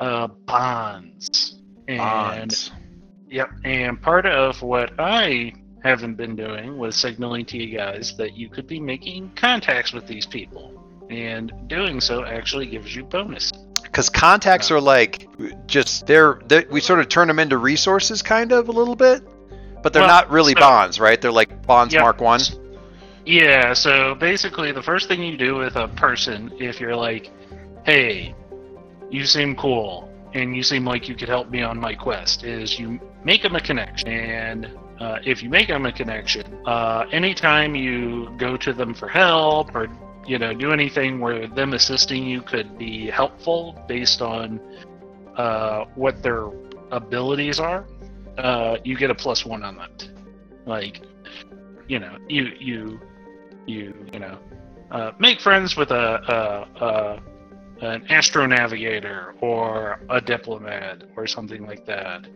uh, bonds. And Bonds. Yep, and part of what I haven't been doing was signaling to you guys that you could be making contacts with these people, and doing so actually gives you bonus. Because contacts are like just they're, they we sort of turn them into resources, kind of a little bit, but they're Well, not really so- bonds, right? They're like bonds Yep. mark one. Yeah, so basically, the first thing you do with a person, if you're like, hey, you seem cool, and you seem like you could help me on my quest, is you make them a connection. And uh, if you make them a connection, uh, anytime you go to them for help or you know do anything where them assisting you could be helpful based on uh, what their abilities are, uh, you get a plus one on that. Like, you know, you you you you know uh, make friends with a, a, a an astronavigator or a diplomat or something like that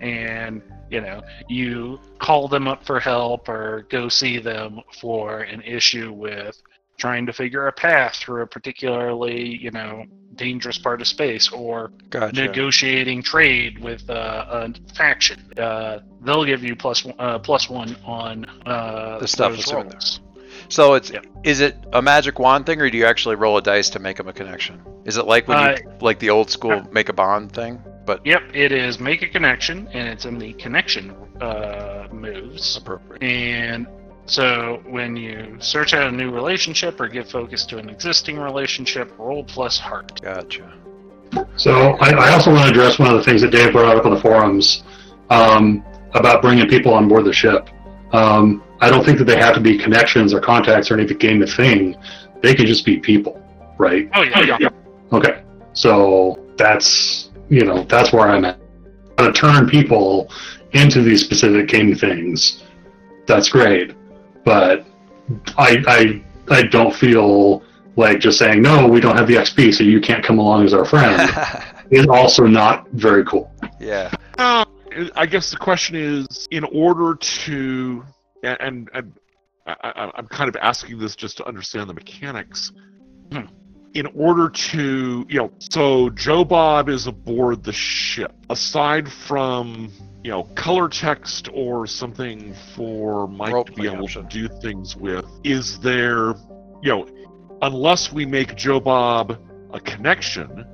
and you know you call them up for help or go see them for an issue with trying to figure a path through a particularly you know dangerous part of space or Gotcha. negotiating trade with uh, a faction uh, they'll give you plus one- uh, plus one on uh, The stuff that's in there. Rolls. So it's Yeah. is it a magic wand thing, or do you actually roll a dice to make them a connection? Is it like when Uh, you like the old school make a bond thing? But Yep, it is make a connection, and it's in the connection uh, moves. appropriate. And so when you search out a new relationship or give focus to an existing relationship, roll plus heart. Gotcha. So I, I also want to address one of the things that Dave brought up on the forums um, about bringing people on board the ship. Um, I don't think that they have to be connections or contacts or any game of thing. They can just be people, right? Oh yeah, yeah. Okay, so that's you know that's where I'm at. How To turn people into these specific game things, that's great, but I I I don't feel like just saying no, we don't have the XP, so you can't come along as our friend is also not very cool. yeah. Uh, I guess the question is, in order to, and, and, and I, I, I'm kind of asking this just to understand the mechanics. Hmm. In order to, you know, so Joe Bob is aboard the ship. Aside from, you know, color text or something for Mike to be able option. to do things with, is there, you know, unless we make Joe Bob a connection,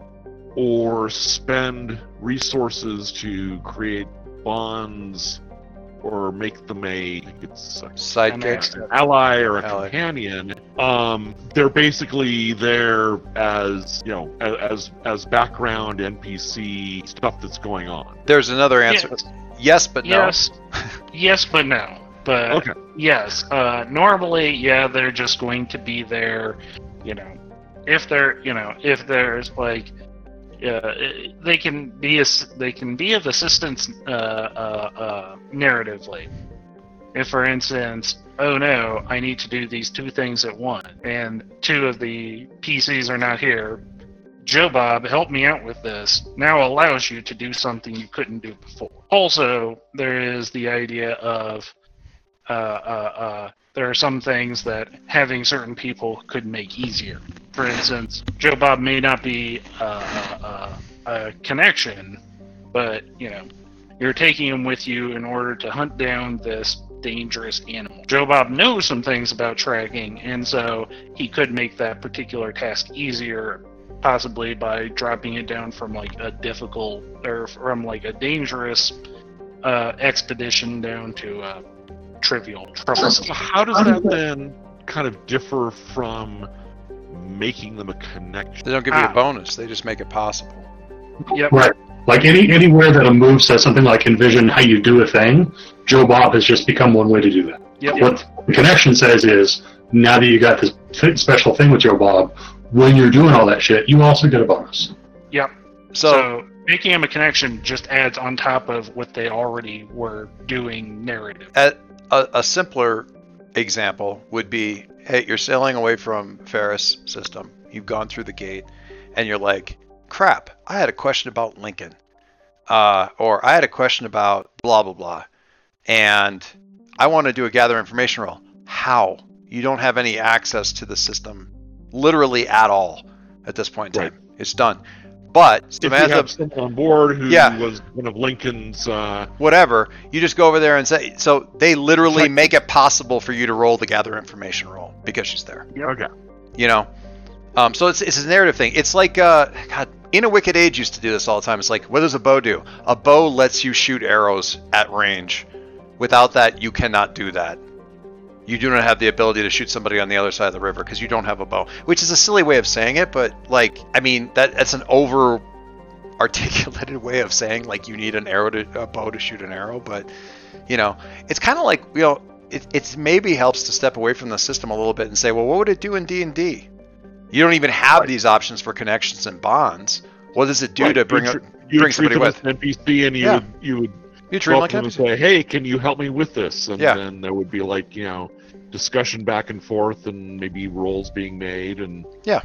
or spend resources to create bonds or make them a I think it's a Sidekick. An ally or a Ally. companion um they're basically there as you know as as background npc stuff that's going on There's another answer. Yes, Yes, but no. yes, yes, but no. But okay yes, uh, normally, yeah, they're just going to be there. You know, if they're, you know, if there's like, uh, they can be they can be of assistance uh, uh, uh, narratively. If, for instance, oh no, I need to do these two things at once, and two of the PCs are not here. Joe Bob, help me out with this. Now allows you to do something you couldn't do before. Also, there is the idea of uh, there are some things that having certain people could make easier. For instance, Joe Bob may not be uh, uh, uh, a connection, but you know, you're taking him with you in order to hunt down this dangerous animal. Joe Bob knows some things about tracking, and so he could make that particular task easier, possibly by dropping it down from like a difficult or from like a dangerous uh, expedition down to a trivial, troublesome. so how does that then kind of differ from making them a connection They don't give you Ah. a bonus. They just make it possible. Yep. Right. Like any anywhere that a move says something like envision how you do a thing, Joe Bob has just become one way to do that. Yep. What the connection says is now that you got this th- special thing with Joe Bob, when you're doing all that shit, you also get a bonus. Yep. So, So, making them a connection just adds on top of what they already were doing narrative. a, a, a simpler example would be hey, you're sailing away from Ferris system. You've gone through the gate, and you're like, crap, I had a question about Lincoln. Uh, or I had a question about blah, blah, blah. And I want to do a gather information roll. How? You don't have any access to the system literally at all at this point in time. It's done. But if you Samantha, have someone on board who Yeah. was one of Lincoln's, uh, whatever, you just go over there and say. So they literally Like- make it possible for you to roll the gather information roll because she's there. okay, You know, um, so it's it's a narrative thing. It's like uh, God, in a Wicked Age used to do this all the time. It's like, what does a bow do? A bow lets you shoot arrows at range. Without that, you cannot do that. You do not have the ability to shoot somebody on the other side of the river because you don't have a bow, which is a silly way of saying it. But like, I mean, that that's an over articulated way of saying like you need an arrow to a bow to shoot an arrow. But you know, it's kind of like you know, it it's maybe helps to step away from the system a little bit and say, well, what would it do in D and D? You don't even have these options for connections and bonds. What does it do Right, to bring up, bring somebody with? an NPC, and you Yeah. would you would You treat go them up like to them and say, "Hey, can you help me with this?" And Yeah. then there would be like you know discussion back and forth, and maybe rolls being made, and Yeah.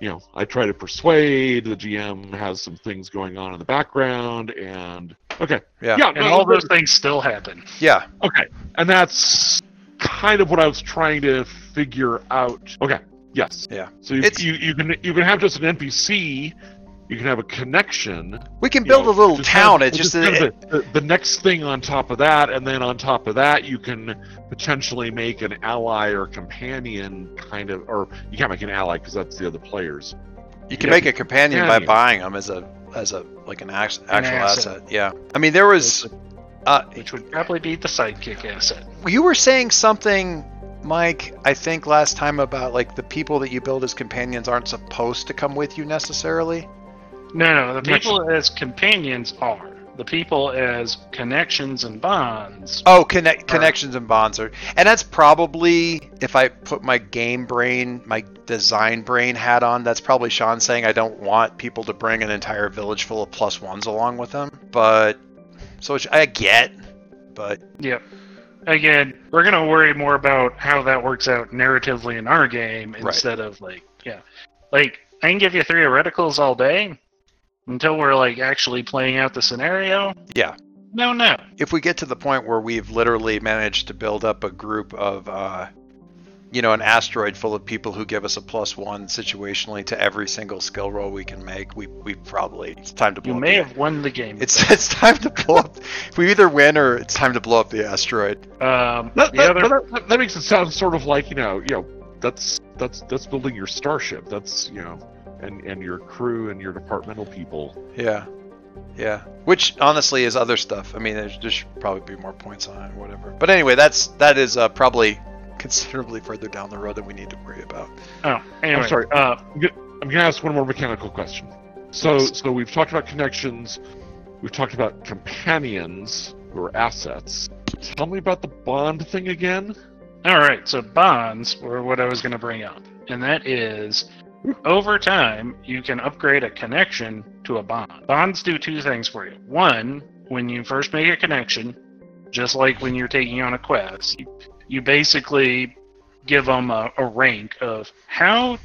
you know, I try to persuade the GM has some things going on in the background, and okay, Yeah. yeah, And no, all those things still happen. Yeah, Okay, and that's kind of what I was trying to figure out. Okay, yes. Yeah. So you, It's- you, you can you can have just an NPC, you can have a connection. we can you build know, a little just town. have- It's just kind of the, the, the next thing on top of that, and then on top of that, you can potentially make an ally or companion kind of, or you can't make an ally because that's the other players. you can yeah, make a companion by buying them as a as a like an act, actual asset. asset. Yeah. I mean, there was. Uh, Which would probably be the sidekick asset. you were saying something, Mike. I think last time about like the people that you build as companions aren't supposed to come with you necessarily. No, no, the Connection. people as companions are. The people as connections and bonds. Oh, connect, connections and bonds are, and that's probably if I put my game brain, my design brain hat on. That's probably Shawn saying I don't want people to bring an entire village full of plus ones along with them. But so which I get, but Yep. Again, we're gonna worry more about how that works out narratively in our game instead of like, yeah, like I can give you three theoreticals all day until we're like actually playing out the scenario. yeah. No, no. If we get to the point where we've literally managed to build up a group of, uh, you know, an asteroid full of people who give us a plus one situationally to every single skill roll we can make, we we probably it's time to blow You up may the- have won the game. It's it's time to blow up. we either win or it's time to blow up the asteroid. um, That, the that, other that, that makes it sound sort of like you know, you know, that's that's that's building your starship. That's you know, and and your crew and your departmental people. Yeah, yeah. Which honestly is other stuff. I mean, there's, there should probably be more points on it or whatever. But anyway, that's that is uh, probably considerably further down the road than we need to worry about. Oh, anyway. I'm sorry. Uh, I'm gonna, ask one more mechanical question. So so we've talked about connections. We've talked about companions who are assets. Tell me about the bond thing again. All right, so bonds were what I was going to bring up, and that is over time you can upgrade a connection to a bond. Bonds do two things for you. One, when you first make a connection, just like when you're taking on a quest, you, basically give them a, a rank of how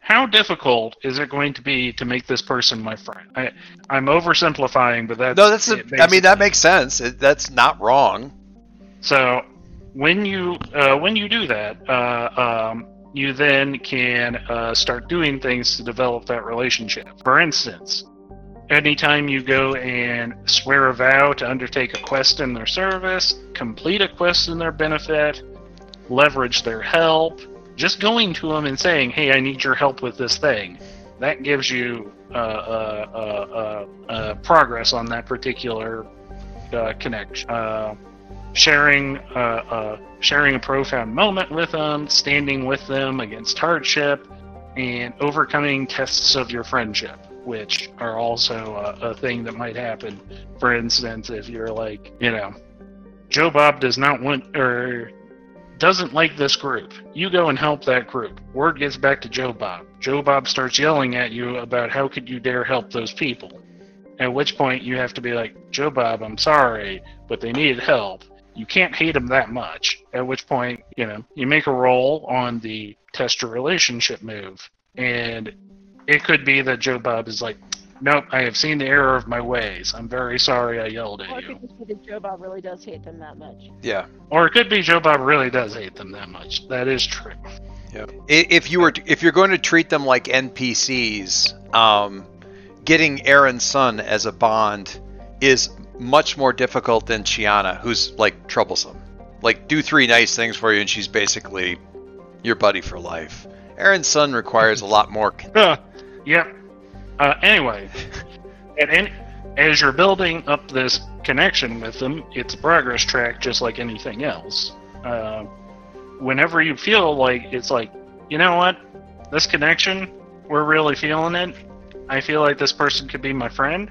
how difficult is it going to be to make this person my friend. I, I'm oversimplifying, but that's No, that's. A, I mean, that makes sense. It, that's not wrong. So when you uh, when you do that, uh, um, you then can uh, start doing things to develop that relationship. For instance, anytime you go and swear a vow to undertake a quest in their service, complete a quest in their benefit, leverage their help, just going to them and saying, "Hey, I need your help with this thing," that gives you uh, uh, uh, uh, progress on that particular connection. Uh, sharing uh, uh, sharing a profound moment with them, standing with them against hardship, and overcoming tests of your friendship, which are also a, a thing that might happen. For instance, if you're like, you know, Joe Bob does not want or doesn't like this group, you go and help that group. Word gets back to Joe Bob. Joe Bob starts yelling at you about how could you dare help those people. At which point you have to be like, Joe Bob, I'm sorry, but they needed help. You can't hate them that much. At which point, you know, you make a roll on the test your relationship move. And it could be that Joe Bob is like, Nope, I have seen the error of my ways. I'm very sorry I yelled Or at it you. could just be that Joe Bob really does hate them that much. Yeah. Or it could be Joe Bob really does hate them that much. That is true. I- If you were, to, if you're going to treat them like NPCs, um, getting Aeryn Sun as a bond is much more difficult than Chiana, who's like troublesome. Like do three nice things for you, and she's basically your buddy for life. Aeryn Sun requires a lot more. Uh, yep. Uh, anyway, and, and as you're building up this connection with them, it's a progress track just like anything else. Uh, whenever you feel like it's like, you know what, this connection, we're really feeling it. I feel like this person could be my friend.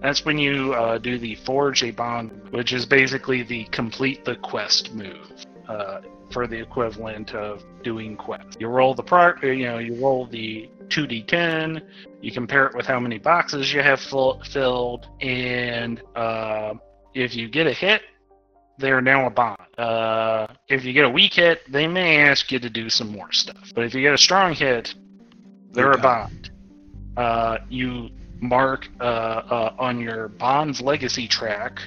That's when you uh, do the forge a bond, which is basically the complete the quest move uh, for the equivalent of doing quest. You roll the pro, you know, you roll the 2d10. You compare it with how many boxes you have full, filled, and uh, if you get a hit, they're now a bond. Uh, if you get a weak hit, they may ask you to do some more stuff. But if you get a strong hit, they're You're a bond. Uh, you mark uh, uh, on your bond's legacy track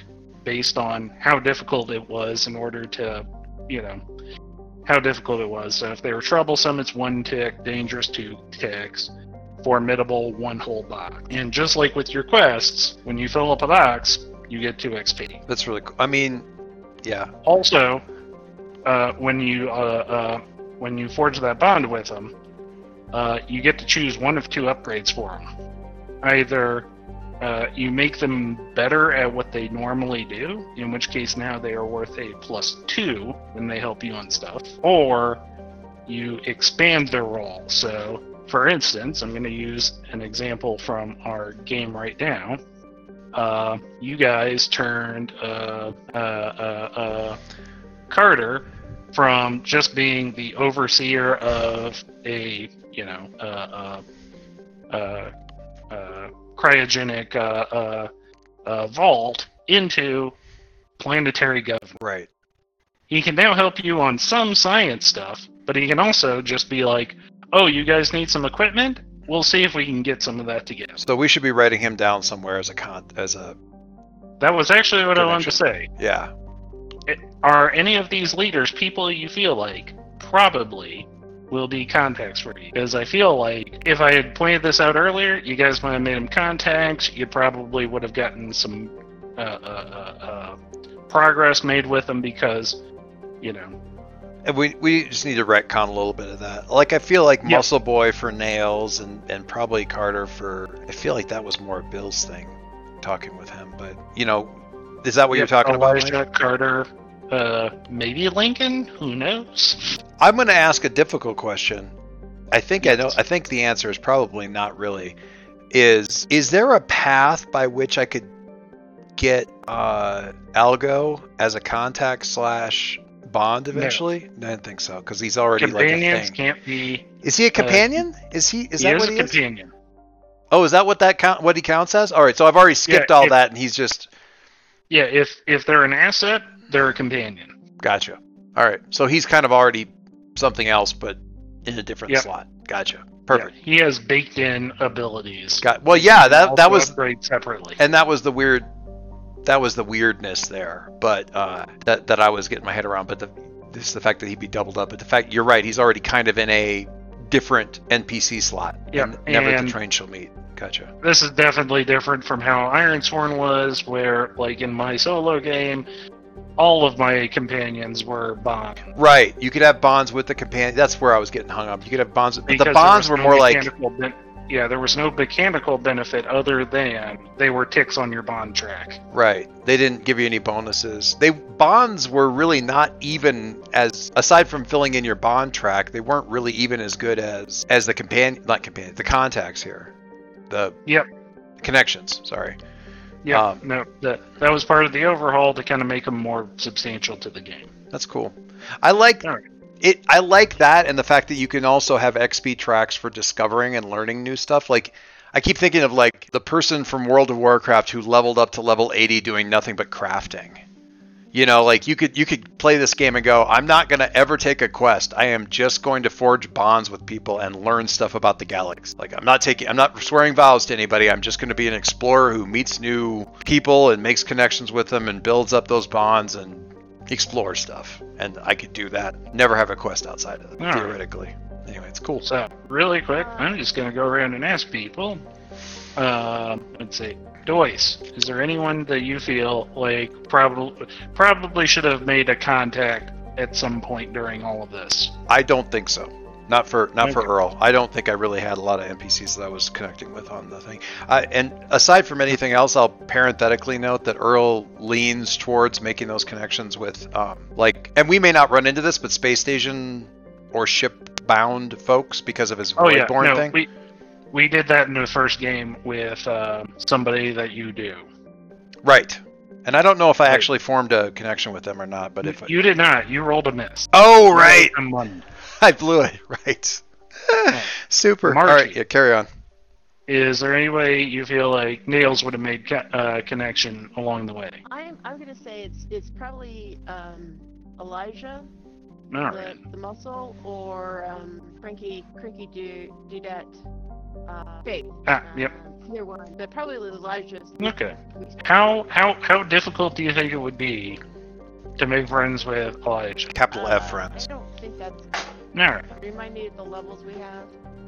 based on how difficult it was in order to, you know, how difficult it was. So if they were troublesome, it's one tick, dangerous, two ticks, formidable, one whole box. And just like with your quests, when you fill up a box, you get two XP. That's really cool. I mean, yeah, Also, uh, when you uh, uh, when you forge that bond with them, uh, you get to choose one of two upgrades for them. Either uh, you make them better at what they normally do, in which case now they are worth a plus two when they help you on stuff, or you expand their role. So, for instance, I'm going to use an example from our game right now. Uh, you guys turned uh, uh, uh, uh, Carter from just being the overseer of a, you know, uh, cryogenic uh, uh, uh, vault into planetary government. right. He can now help you on some science stuff, but he can also just be like, "Oh, you guys need some equipment? We'll see if we can get some of that together." So we should be writing him down somewhere as a con as a That was actually what I wanted to say. yeah. Are any of these leaders people you feel like probably will be contacts for you? Because I feel like if I had pointed this out earlier, you guys might have made them contacts. You probably would have gotten some uh, uh, uh, uh, progress made with them because, you know, And we we just need to retcon a little bit of that. Like I feel like Yep. Muscle Boy for nails and and probably Carter for. I feel like that was more Bill's thing, talking with him. But you know, is that what you're Yep, talking about? Elijah? Carter, uh, maybe Lincoln. Who knows? I'm going to ask a difficult question. I think I know. I think the answer is probably not really. Is is there a path by which I could get uh, Algo as a contact slash bond eventually? I didn't think so because he's already like a Companions thing. can't be. Is he a companion? is he? Is he that is what a he is? companion. Oh, is that what that count? What he counts as? All right, so I've already skipped Yeah, all if- that, and he's just Yeah, if if they're an asset, they're a companion. gotcha. All right, so he's kind of already something else, but in a different Yep. slot. Gotcha. Perfect. Yeah, he has baked in abilities. Got well, yeah. That that was upgrade separately. and that was the weird that was the weirdness there but uh that that i was getting my head around but the this is the fact that he'd be doubled up but the fact you're right he's already kind of in a different npc slot Yeah, and never the train shall meet gotcha this is definitely different from how Ironsworn was, where like in my solo game, all of my companions were Bond. right you could have bonds with the companion that's where i was getting hung up you could have bonds Because the bonds were no more like ben- yeah, there was no mechanical benefit other than they were ticks on your Bond track. right they didn't give you any bonuses they bonds were really not even as aside from filling in your bond track they weren't really even as good as as the companion not companion the contacts here the Yep. connections sorry Yeah, Um, no, that that was part of the overhaul to kind of make them more substantial to the game. That's cool. I like Alright. it. I like that, and the fact that you can also have XP tracks for discovering and learning new stuff. Like, I keep thinking of like the person from World of Warcraft who leveled up to level 80 doing nothing but crafting. You know, like you could you could play this game and go, I'm not gonna ever take a quest. I am just going to forge bonds with people and learn stuff about the galaxy. Like I'm not taking, I'm not swearing vows to anybody. I'm just going to be an explorer who meets new people and makes connections with them and builds up those bonds and explore stuff. And I could do that. Never have a quest outside of it, All right. theoretically. Anyway, it's cool. So, really quick, I'm just gonna go around and ask people. Um, let's see. Doyce, is there anyone that you feel like probably probably should have made a contact at some point during all of this? I don't think so. Not for not for Earl. I don't think I really had a lot of NPCs that I was connecting with on the thing. I, and aside from anything else, I'll parenthetically note that Earl leans towards making those connections with, um, like, and we may not run into this, but space station or ship bound folks because of his Oh yeah, no, thing. we we did that in the first game with uh, somebody that you do. Right. And I don't know if I actually formed a connection with them or not, but if I, you did not, you rolled a miss. oh right, And one. I blew it. Right. Super. All Margie. right, yeah, carry on. Is there any way you feel like Nails would have made co- uh, connection along the way? I'm I'm gonna say it's it's probably um, Elijah, All the, right. the muscle, or um, Crinky Crinky Do Dudette. Uh, Faith. Ah, yep. Um, Either one, but probably Elijah's. Okay. How how how difficult do you think it would be to make friends with Elijah? Capital Uh, F friends. I don't think that's. All right. Remind me of the levels we have.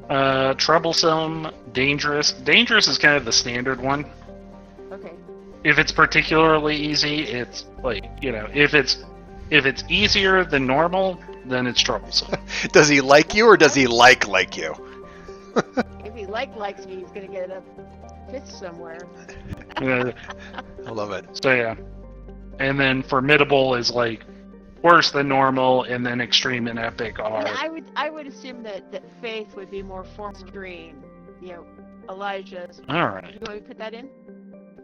Uh, troublesome, dangerous. Dangerous is kind of the standard one. Okay. If it's particularly easy, it's like you know, if it's if it's easier than normal, then it's troublesome. Does he like you or does he like like you? If he like likes me, he's gonna get a fist somewhere. Uh, I love it. so yeah, and then formidable is like worse than normal, and then extreme and epic are. And I would I would assume that, that Faith would be more form stream. You know, Elijah's. All right. You want to put that in?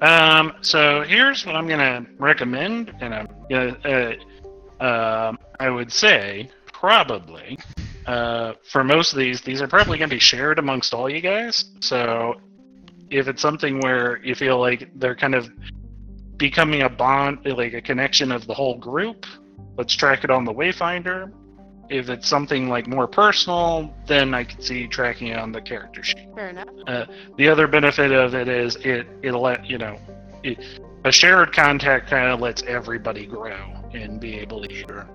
Um, so here's what I'm gonna recommend, and I'm gonna, uh, um, I would say probably, uh, for most of these, these are probably gonna be shared amongst all you guys. So if it's something where you feel like they're kind of becoming a bond, like a connection of the whole group, let's track it on the Wayfinder. If it's something like more personal, then I could see tracking it on the character sheet Fair enough. the other benefit of it is it it'll let you know it, a shared contact kind of lets everybody grow and be able to Sure.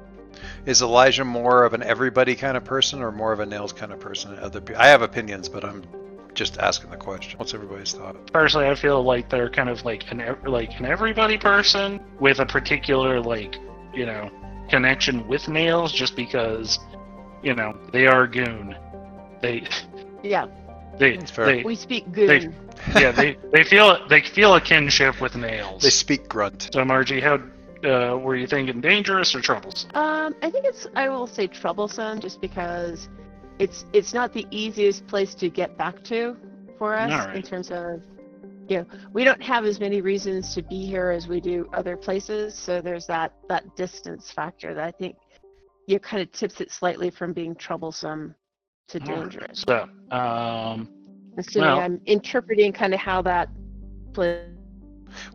Is Elijah more of an everybody kind of person or more of a nails kind of person? Other pe- I have opinions, but I'm just asking the question. What's everybody's thought? personally i feel like they're kind of like an ev- like an everybody person with a particular like you know connection with nails just because you know they are goon they Yeah, they That's fair. they we speak goon. yeah they they feel they feel a kinship with nails They speak grunt. so margie how uh, were you thinking dangerous or troublesome Um, I think it's I will say troublesome just because it's it's not the easiest place to get back to for us Alright. in terms of you know we don't have as many reasons to be here as we do other places so there's that that distance factor that I think you kind of tips it slightly from being troublesome to Alright. dangerous. so um Assuming well- I'm interpreting kind of how that plays.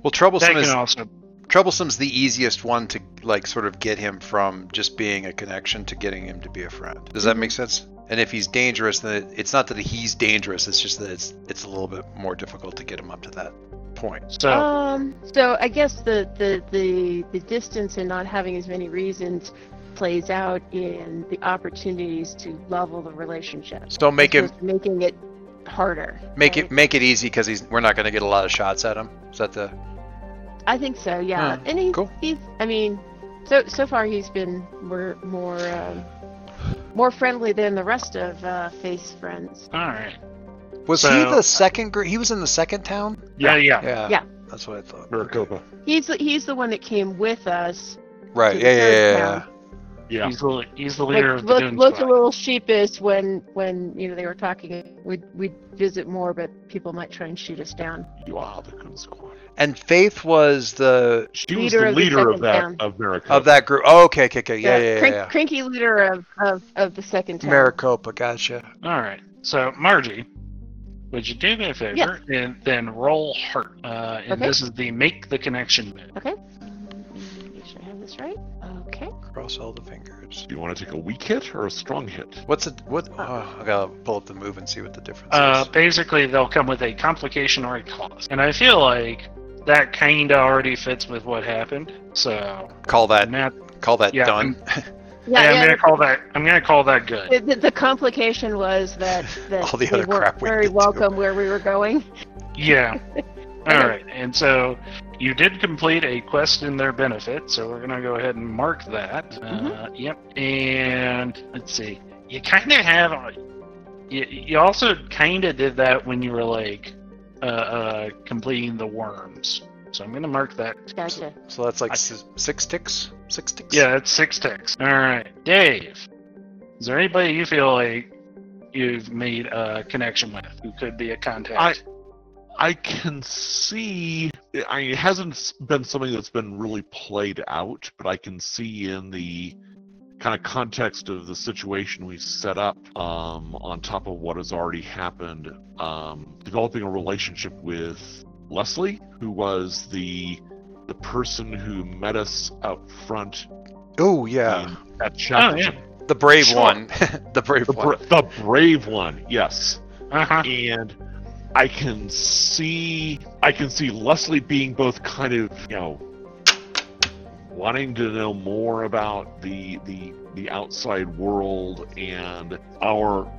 Well, troublesome that is can also troublesome's the easiest one to like sort of get him from just being a connection to getting him to be a friend. Does that make sense? And if he's dangerous, then it, it's not that he's dangerous. It's just that it's it's a little bit more difficult to get him up to that point. so Um, so I guess the, the, the, the distance and not having as many reasons plays out in the opportunities to level the relationship. So make him Just making it harder. make right? it make it easy because he's we're not going to get a lot of shots at him. Is that the I think so, yeah. Hmm, and he's, cool. he's, I mean, so so far he's been more more um, more friendly than the rest of uh, Face friends. all right was he the second? gr- He was in the second town. yeah yeah Yeah. Yeah. That's what I thought. Maricopa. He's the- he's the one that came with us. Right. Yeah. Yeah. Yeah. yeah. Town. Yeah. He's the he's the leader Look, of the look, Dune looked a little sheepish when when you know they were talking. We'd we'd visit more, but people might try and shoot us down. You are the Goon Squad. And Faith was the She was Leader the of the of that town. of Maricopa. of that group. Oh, okay. Okay. Okay. Yeah. The Yeah. Yeah. crink- yeah. Crinky leader of, of, of the second town. Maricopa. Gotcha. All right. So Margie, would you do me a favor and then roll heart? Uh, and Okay. this is the make the connection bit. Okay. This right. Okay. Cross all the fingers. Do you want to take a weak hit or a strong hit? What's it? What? Oh, I gotta pull up the move and see what the difference Uh, is. basically, they'll come with a complication or a cost, and I feel like that kind of already fits with what happened. So Call that. Matt, Call that yeah, done. Yeah, Yeah, I'm gonna call that. I'm gonna call that good. The, the, the complication was that, that All the they other weren't crap we very did, too. welcome where we were going. Yeah. All right, and so you did complete a quest in their benefit, so we're gonna go ahead and mark that. Uh, yep. And let's see. You kind of have. You, you also kind of did that when you were like uh, uh, completing the worms. So I'm gonna mark that. Gotcha. So that's like I- s- six ticks. Six ticks. Yeah, it's six ticks. All right, Dave. Is there anybody you feel like you've made a connection with who could be a contact? I can see. I mean, it hasn't been something that's been really played out, but I can see in the kind of context of the situation we set up, um, on top of what has already happened, um, developing a relationship with Leslie, who was the the person who met us out front Oh yeah, in, at Oh, yeah. the brave Sure. one. the brave The, one. the brave one, yes. Uh-huh. and I can see I can see Leslie being both kind of you know wanting to know more about the the the outside world and our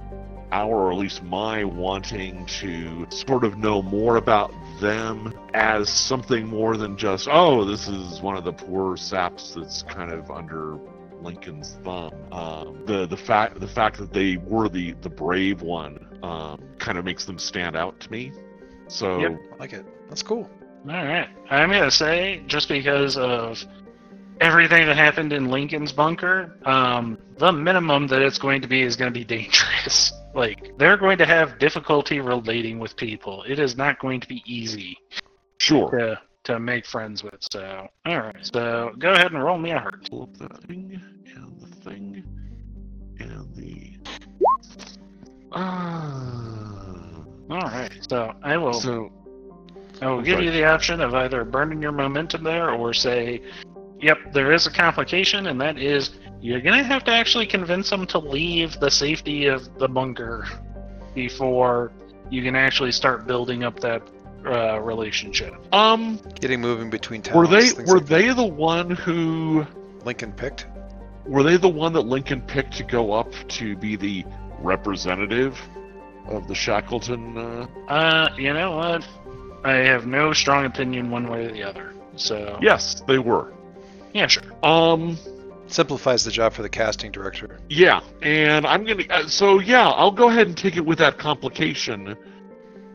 our or at least my wanting to sort of know more about them as something more than just oh this is one of the poor saps that's kind of under Lincoln's thumb. Um, the the fact the fact that they were the the brave one um, kind of makes them stand out to me. So Yep. I like it. That's cool. All right. I'm gonna say just because of everything that happened in Lincoln's bunker, um, the minimum that it's going to be is going to be dangerous. Like they're going to have difficulty relating with people. It is not going to be easy sure. to to make friends with. So, all right. So go ahead and roll me a heart. Pull up that thing and the thing and the. All right. So I will. So I will give sorry. you the option of either burning your momentum there or say, yep, there is a complication, and that is you're going to have to actually convince them to leave the safety of the bunker before you can actually start building up that uh, relationship. um, Getting moving between towns. were they were like they the one who Lincoln picked? were they the one that Lincoln picked to go up to be the representative of the Shackleton? Uh... Uh, you know what? I have no strong opinion one way or the other. So, Yes, they were. yeah, sure. Um, Simplifies the job for the casting director. Yeah, and I'm gonna. Uh, so yeah, I'll go ahead and take it with that complication,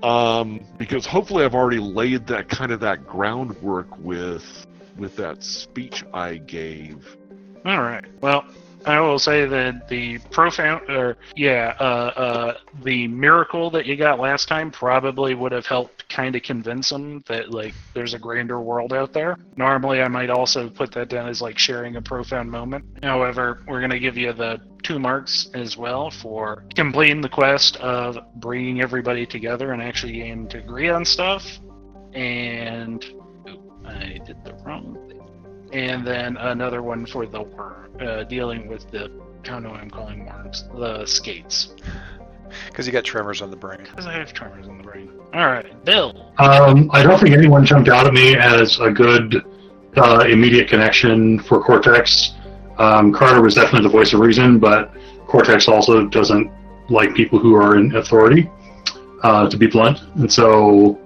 um, because hopefully I've already laid that kind of that groundwork with with that speech I gave. All right. Well, I will say that the profound, or yeah, uh, uh, the miracle that you got last time probably would have helped kind of convince them that like there's a grander world out there. Normally, I might also put that down as like sharing a profound moment. However, we're gonna give you the two marks as well for completing the quest of bringing everybody together and actually getting to agree on stuff. And oop, I did the wrong and then another one for the worm, uh, dealing with the I don't know what I'm calling worms, the skates, Because you got tremors on the brain. because I have tremors on the brain. All right, Bill. Um, I don't think anyone jumped out at me as a good uh, immediate connection for Cortex. Um, Carter was definitely the voice of reason, but Cortex also doesn't like people who are in authority, uh, to be blunt. And so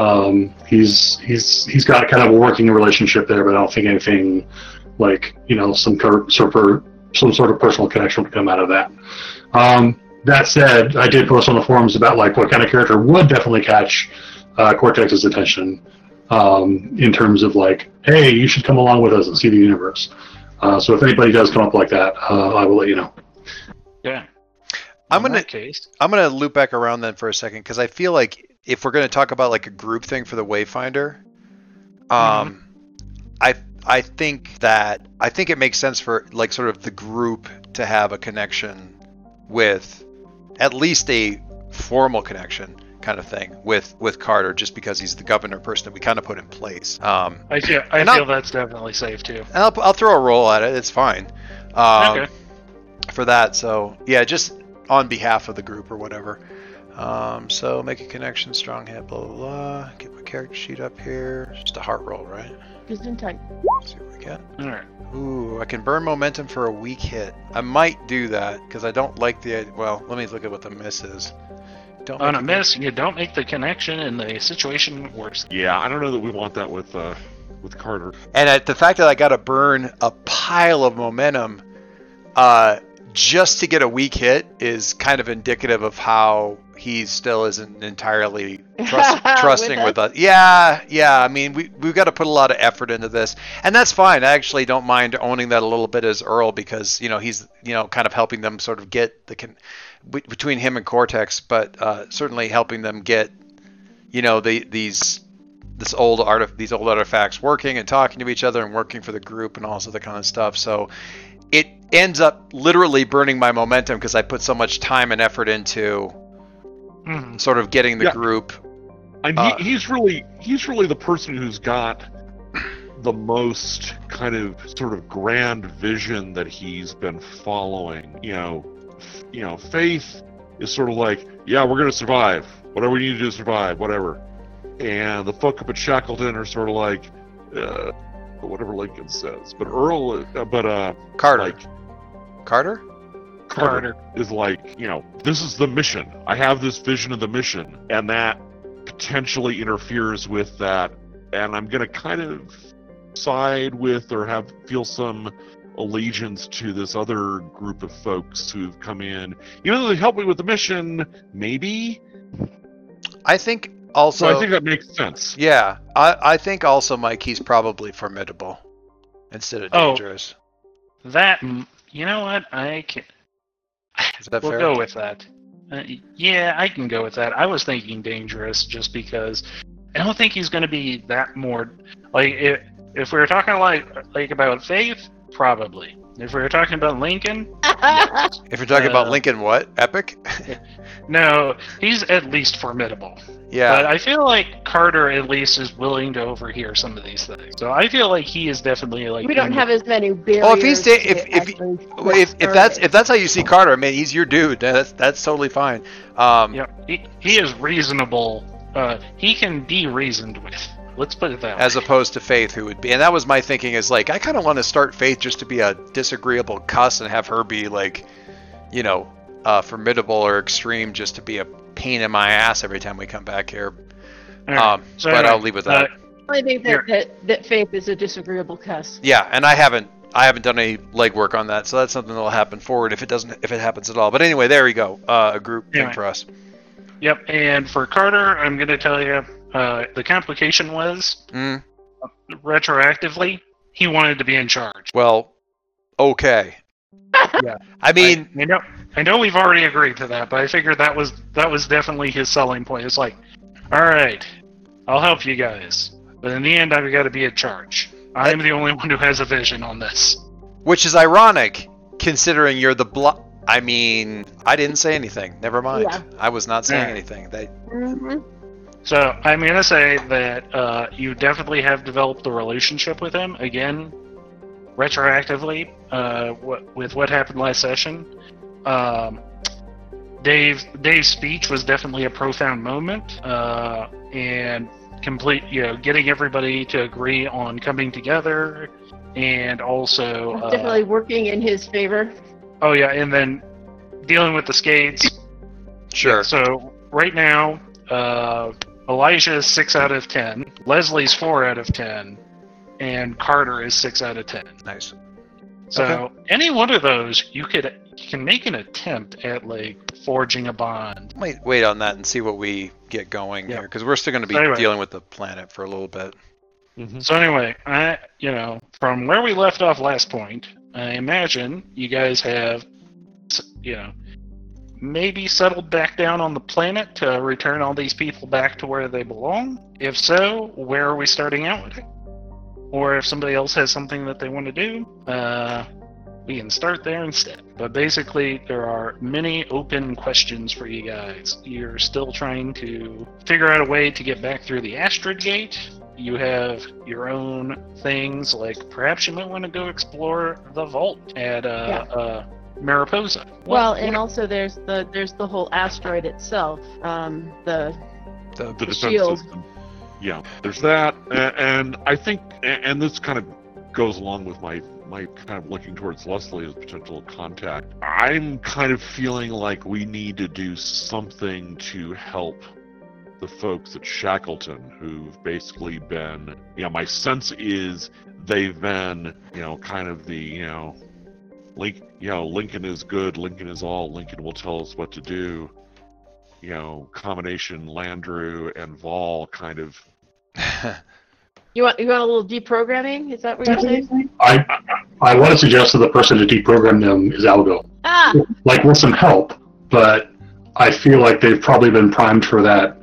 um, he's he's he's got kind of a working relationship there, but I don't think anything like you know some sort of some sort of personal connection would come out of that. Um, that said, I did post on the forums about like what kind of character would definitely catch uh, Cortex's attention um, in terms of like, hey, you should come along with us and see the universe. Uh, so if anybody does come up like that, uh, I will let you know. Yeah. I'm In gonna- case. I'm gonna loop back around then for a second because I feel like if we're gonna talk about like a group thing for the Wayfinder, um, I I think that I think it makes sense for like sort of the group to have a connection with at least a formal connection kind of thing with with Carter just because he's the governor person that we kind of put in place. Um, I feel I I'll- feel that's definitely safe too. and I'll, I'll throw a roll at it. It's fine. Um, okay. for that. So yeah, just on behalf of the group or whatever. Um, so make a connection, strong hit, blah blah blah. Get my character sheet up here. Just a heart roll, right? Just in time. see what we get. All right. Ooh, I can burn momentum for a weak hit. I might do that because I don't like the. Well, let me look at what the miss is. Don't On a it- miss, you don't make the connection, and the situation worse. Yeah, I don't know that we want that with uh, with Carter. And at the fact that I got to burn a pile of momentum uh, just to get a weak hit is kind of indicative of how he still isn't entirely trust, trusting with us. Yeah, yeah. I mean, we we've got to put a lot of effort into this, and that's fine. I actually don't mind owning that a little bit as Earl because you know he's you know kind of helping them sort of get the con- between him and Cortex, but uh, certainly helping them get you know the these this old art these old artifacts working and talking to each other and working for the group and all this other kind of stuff. So it ends up literally burning my momentum because I put so much time and effort into Mhm. sort of getting the Yeah. group. And Uh, he, he's really he's really the person who's got the most kind of sort of grand vision that he's been following. You know, f- you know, faith is sort of like, yeah, we're gonna survive. Whatever we need to do to survive, whatever. And the folk up at Shackleton are sort of like, uh, whatever Lincoln says. But Earl, uh, but uh, Carter. like Carter? Carter is like, you know, this is the mission. I have this vision of the mission, and that potentially interferes with that. And I'm going to kind of side with or have feel some allegiance to this other group of folks who've come in. Even though they help me with the mission, maybe. I think also. So I think that makes sense. yeah, I, I think also, Mike, he's probably formidable instead of dangerous. Oh. dangerous. That, mm, you know what? I can. Is that we'll fair? go with that. Uh, yeah, I can go with that. I was thinking dangerous just because I don't think he's going to be that more like if, if we were talking like like about Faith, probably. If we were talking about Lincoln, If you're talking about Uh, Lincoln, what? Epic? no, he's at least formidable. yeah. But I feel like Carter at least is willing to overhear some of these things. So I feel like he is definitely like we don't have as many barriers. Well, if he's da- to if- if Well, if, if that's if that's how you see Carter, I mean, he's your dude. That's that's totally fine. Um, Yeah, he, he is reasonable. Uh, he can be reasoned with. Let's put it that way. as opposed to Faith, who would be, and that was my thinking is like, I kind of want to start Faith just to be a disagreeable cuss and have her be like, you know, uh, formidable or extreme, just to be a pain in my ass every time we come back here. All right, Um, so but anyway, I'll leave with that. uh, I think that, that, that faith is a disagreeable cuss. yeah, and I haven't I haven't done any legwork on that, so that's something that'll happen forward if it doesn't if it happens at all. But anyway, there we go. Uh, a group thing for us. Yep, and for Carter, I'm going to tell you uh, the complication was Mm, retroactively, he wanted to be in charge. well, okay. Yeah. I mean, I, I know, I know we've already agreed to that, but I figured that was that was definitely his selling point. It's like, all right, I'll help you guys, but in the end, I've got to be in charge. I'm the only one who has a vision on this. which is ironic considering you're the blo- I mean, I didn't say anything. Never mind. Yeah. I was not saying Yeah. anything. They, hmm So I'm gonna say that uh, you definitely have developed the relationship with him again, retroactively, uh, what, with what happened last session. Um, Dave Dave's speech was definitely a profound moment, uh, and complete you know getting everybody to agree on coming together, and also uh, Definitely working in his favor. oh yeah, and then dealing with the skates. sure. So right now, uh, Elijah is six out of ten. Leslie's four out of ten, and Carter is six out of ten. Nice. So any one of those, you could you can make an attempt at like forging a bond. Wait, wait on that and see what we get going Yeah. here, because we're still going to be So anyway. dealing with the planet for a little bit. Mhm. So anyway, I you know from where we left off last point, I imagine you guys have you know maybe settled back down on the planet to return all these people back to where they belong. If so, where are we starting out with? it? Or if somebody else has something that they want to do, uh, we can start there instead. But basically, there are many open questions for you guys. You're still trying to figure out a way to get back through the Astrid Gate. You have your own things, like perhaps you might want to go explore the vault at uh, uh, Mariposa. What- Well, and what- also there's the there's the whole asteroid itself. Um, the The, The defense Shield. system. yeah, there's that, A- and I think, and this kind of goes along with my my kind of looking towards Leslie as potential contact. I'm kind of feeling like we need to do something to help the folks at Shackleton who've basically been, you know, my sense is they've been, you know, kind of the, you know, Link, you know, Lincoln is good, Lincoln is all, Lincoln will tell us what to do. You know, combination Landrew and Vol kind of You want you want a little deprogramming? Is that what you're saying? I I want to suggest that the person to deprogram them is Algo. Ah, Like with some help, but I feel like they've probably been primed for that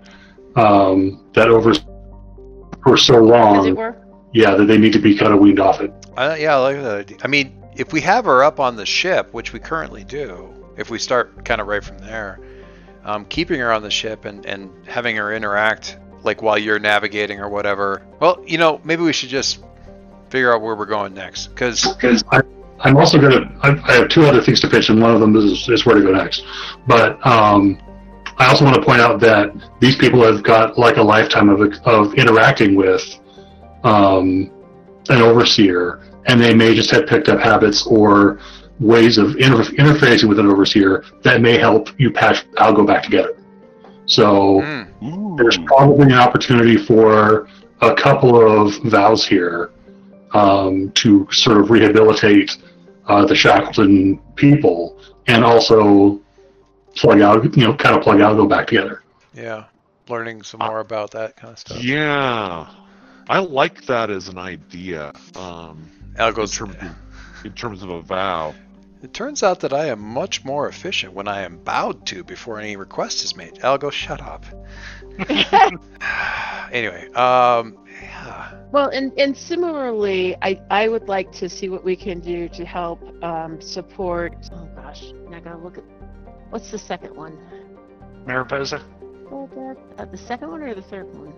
um, that over for so as it long. were. Yeah, that they need to be kind of weaned off it. Uh, yeah, I like that idea. I mean, if we have her up on the ship, which we currently do, if we start kind of right from there, um, keeping her on the ship and, and having her interact like while you're navigating or whatever. Well, you know, maybe we should just figure out where we're going next. Because I'm also gonna. I, I have two other things to pitch, and one of them is, is where to go next. But um, I also want to point out that these people have got like a lifetime of of interacting with um, an overseer, and they may just have picked up habits or ways of inter- interfacing with an overseer that may help you patch Algo back together. So mm, there's probably an opportunity for a couple of vows here um, to sort of rehabilitate uh, the Shackleton people and also plug out, you know, kind of plug Algo back together. yeah, learning some more about that kind of stuff. Yeah, I like that as an idea. Um, in Algo's. terms of, in terms of a vow. It turns out that I am much more efficient when I am bowed to before any request is made. Algo, shut up. anyway, um, yeah. Well, and, and similarly, I, I would like to see what we can do to help um, support. Oh gosh, I gotta look at what's the second one? Mariposa. Uh, the second one or the third one?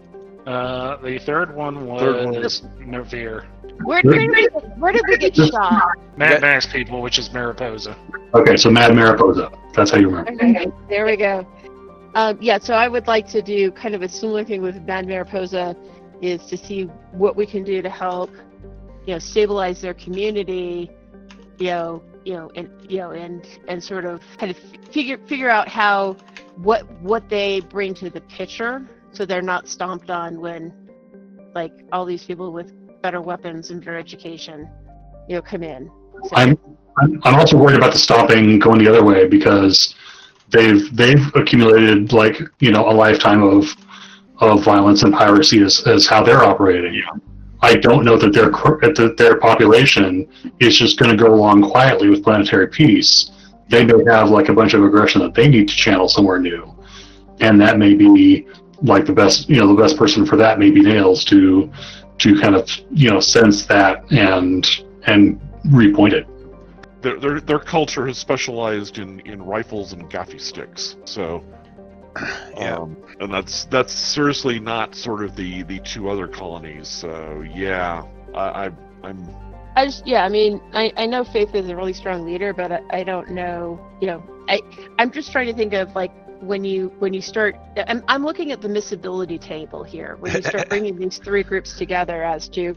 Uh, the third one Third one was Novir. Where, where, did, we, where did we get shot? Mad Yeah. Max people, which is Mariposa. Okay, so Mad Mariposa. That's how you remember. Okay, there we go. Um, yeah, so I would like to do kind of a similar thing with Mad Mariposa, is to see what we can do to help, you know, stabilize their community, you know, you know, and you know, and and sort of kind of figure figure out how what what they bring to the picture, so they're not stomped on when, like, all these people with better weapons and better education, you know, come in. So, I'm, I'm also worried about the stopping going the other way because they've they've accumulated like you know a lifetime of of violence and piracy as, as how they're operating. I don't know that their that their population is just going to go along quietly with planetary peace. They may have like a bunch of aggression that they need to channel somewhere new, and that may be like the best you know the best person for that may be Nails to to kind of you know sense that and and repoint it. Their, their, their culture has specialized in, in rifles and gaffy sticks. So, Yeah. um, and that's that's seriously not sort of the, the two other colonies. So, yeah, I, I I'm I just, yeah, I mean, I, I know Faith is a really strong leader, but I, I don't know, you know, I, I'm just trying to think of like when you, when you start, I'm, I'm looking at the miscibility table here, when you start bringing these three groups together as to,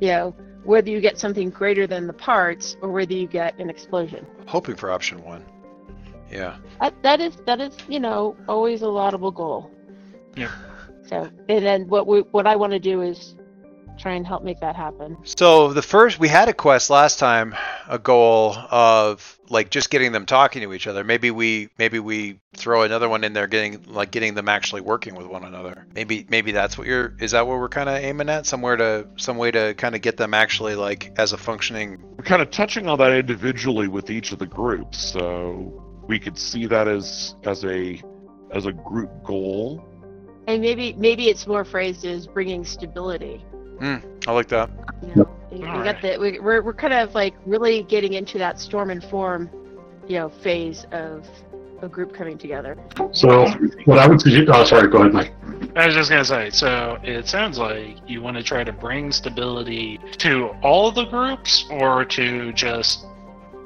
you know, whether you get something greater than the parts or whether you get an explosion. Hoping for option one. Yeah. That, that is, that is, you know, always a laudable goal. Yeah. So, and then what we, what I want to do is try and help make that happen. So the first we had a quest last time, a goal of like just getting them talking to each other. Maybe we maybe we throw another one in there, getting like getting them actually working with one another. Maybe maybe that's what you're. Is that what we're kind of aiming at? Somewhere to some way to kind of get them actually like as a functioning. we're kind of touching on that individually with each of the groups. So we could see that as as a as a group goal. And maybe, maybe it's more phrased as bringing stability. Mm, I like that. You know, we, we All got the we, we're we're kind of like really getting into that storm and form, you know, phase of a group coming together. So what I would suggest, oh sorry, go ahead, Mike. I was just gonna say, so it sounds like you want to try to bring stability to all the groups or to just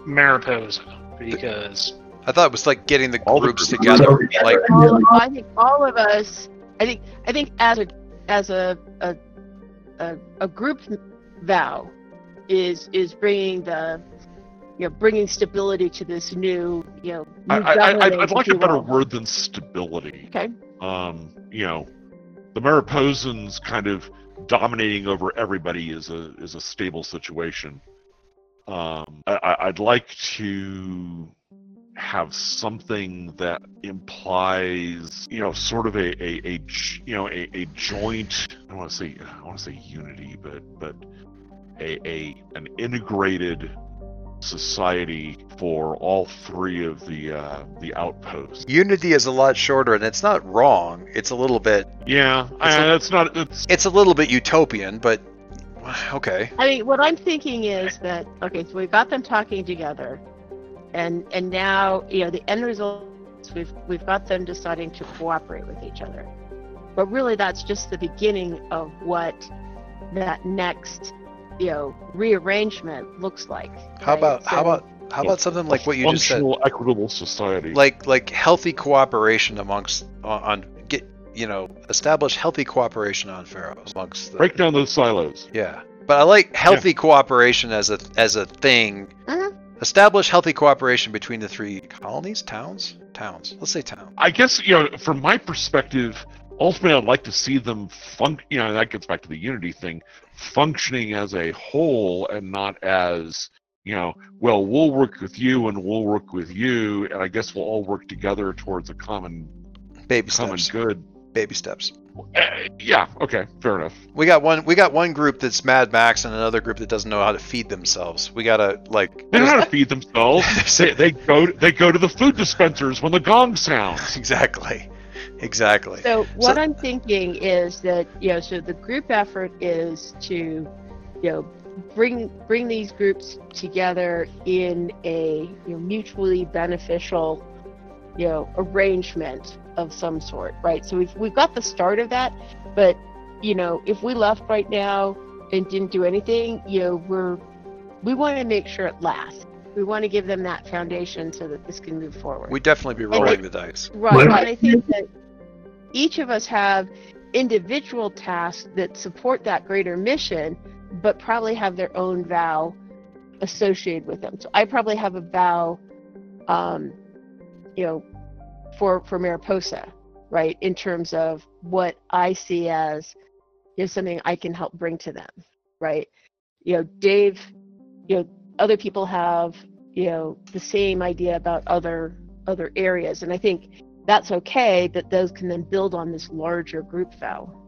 Mariposa, because I thought it was like getting the All the groups groups. together. Like all, I think all of us, I think I think as a as a a, a, a group vow is is bringing the you know bringing stability to this new you know I, new I, I'd like a better will. word than stability. Okay. Um, you know, the Mariposans kind of dominating over everybody is a is a stable situation. Um, I- I'd like to have something that implies, you know, sort of a a you know a, a joint. I don't want to say I want to say unity, but but a, a an integrated society for all three of the uh, the outposts. Unity is a lot shorter, and it's not wrong. It's a little bit. Yeah, It's uh, a- it's not. It's It's a little bit utopian, but okay. I mean, what I'm thinking is that okay, so we've got them talking together, and and now you know the end result is we've we've got them deciding to cooperate with each other, but really that's just the beginning of what that next you know rearrangement looks like. How right? about how about how about something like what you just said? functional, equitable society. Like like healthy cooperation amongst on, on get you know establish healthy cooperation on Pharaohs amongst the break down those silos. yeah. But I like healthy cooperation as a as a thing. Mhm. Establish healthy cooperation between the three colonies, towns, towns. Let's say town. I guess you know, from my perspective, ultimately, I'd like to see them fun. You know, that gets back to the unity thing, functioning as a whole and not as you know, well, we'll work with you and we'll work with you, and I guess we'll all work together towards a common Baby common steps. good. Baby steps. Uh, yeah. Okay. Fair enough. We got one. We got one group that's Mad Max and another group that doesn't know how to feed themselves. We gotta like. They know how to feed themselves. they, they go. They go to the food dispensers when the gong sounds. exactly, exactly. So what So- I'm thinking is that you know, so the group effort is to, you know, bring bring these groups together in a you know, mutually beneficial, you know, arrangement of some sort, right? So we've we've got the start of that, but you know, if we left right now and didn't do anything, you know, we're we want to make sure it lasts. We want to give them that foundation so that this can move forward. We'd definitely be rolling the dice. Right, Right. and I think that each of us have individual tasks that support that greater mission, but probably have their own vow associated with them. So I probably have a vow, um, you know, for for Mariposa, right, in terms of what I see as you know something I can help bring to them, right? You know, Dave, you know, other people have you know the same idea about other other areas, and I think that's okay that those can then build on this larger group vow.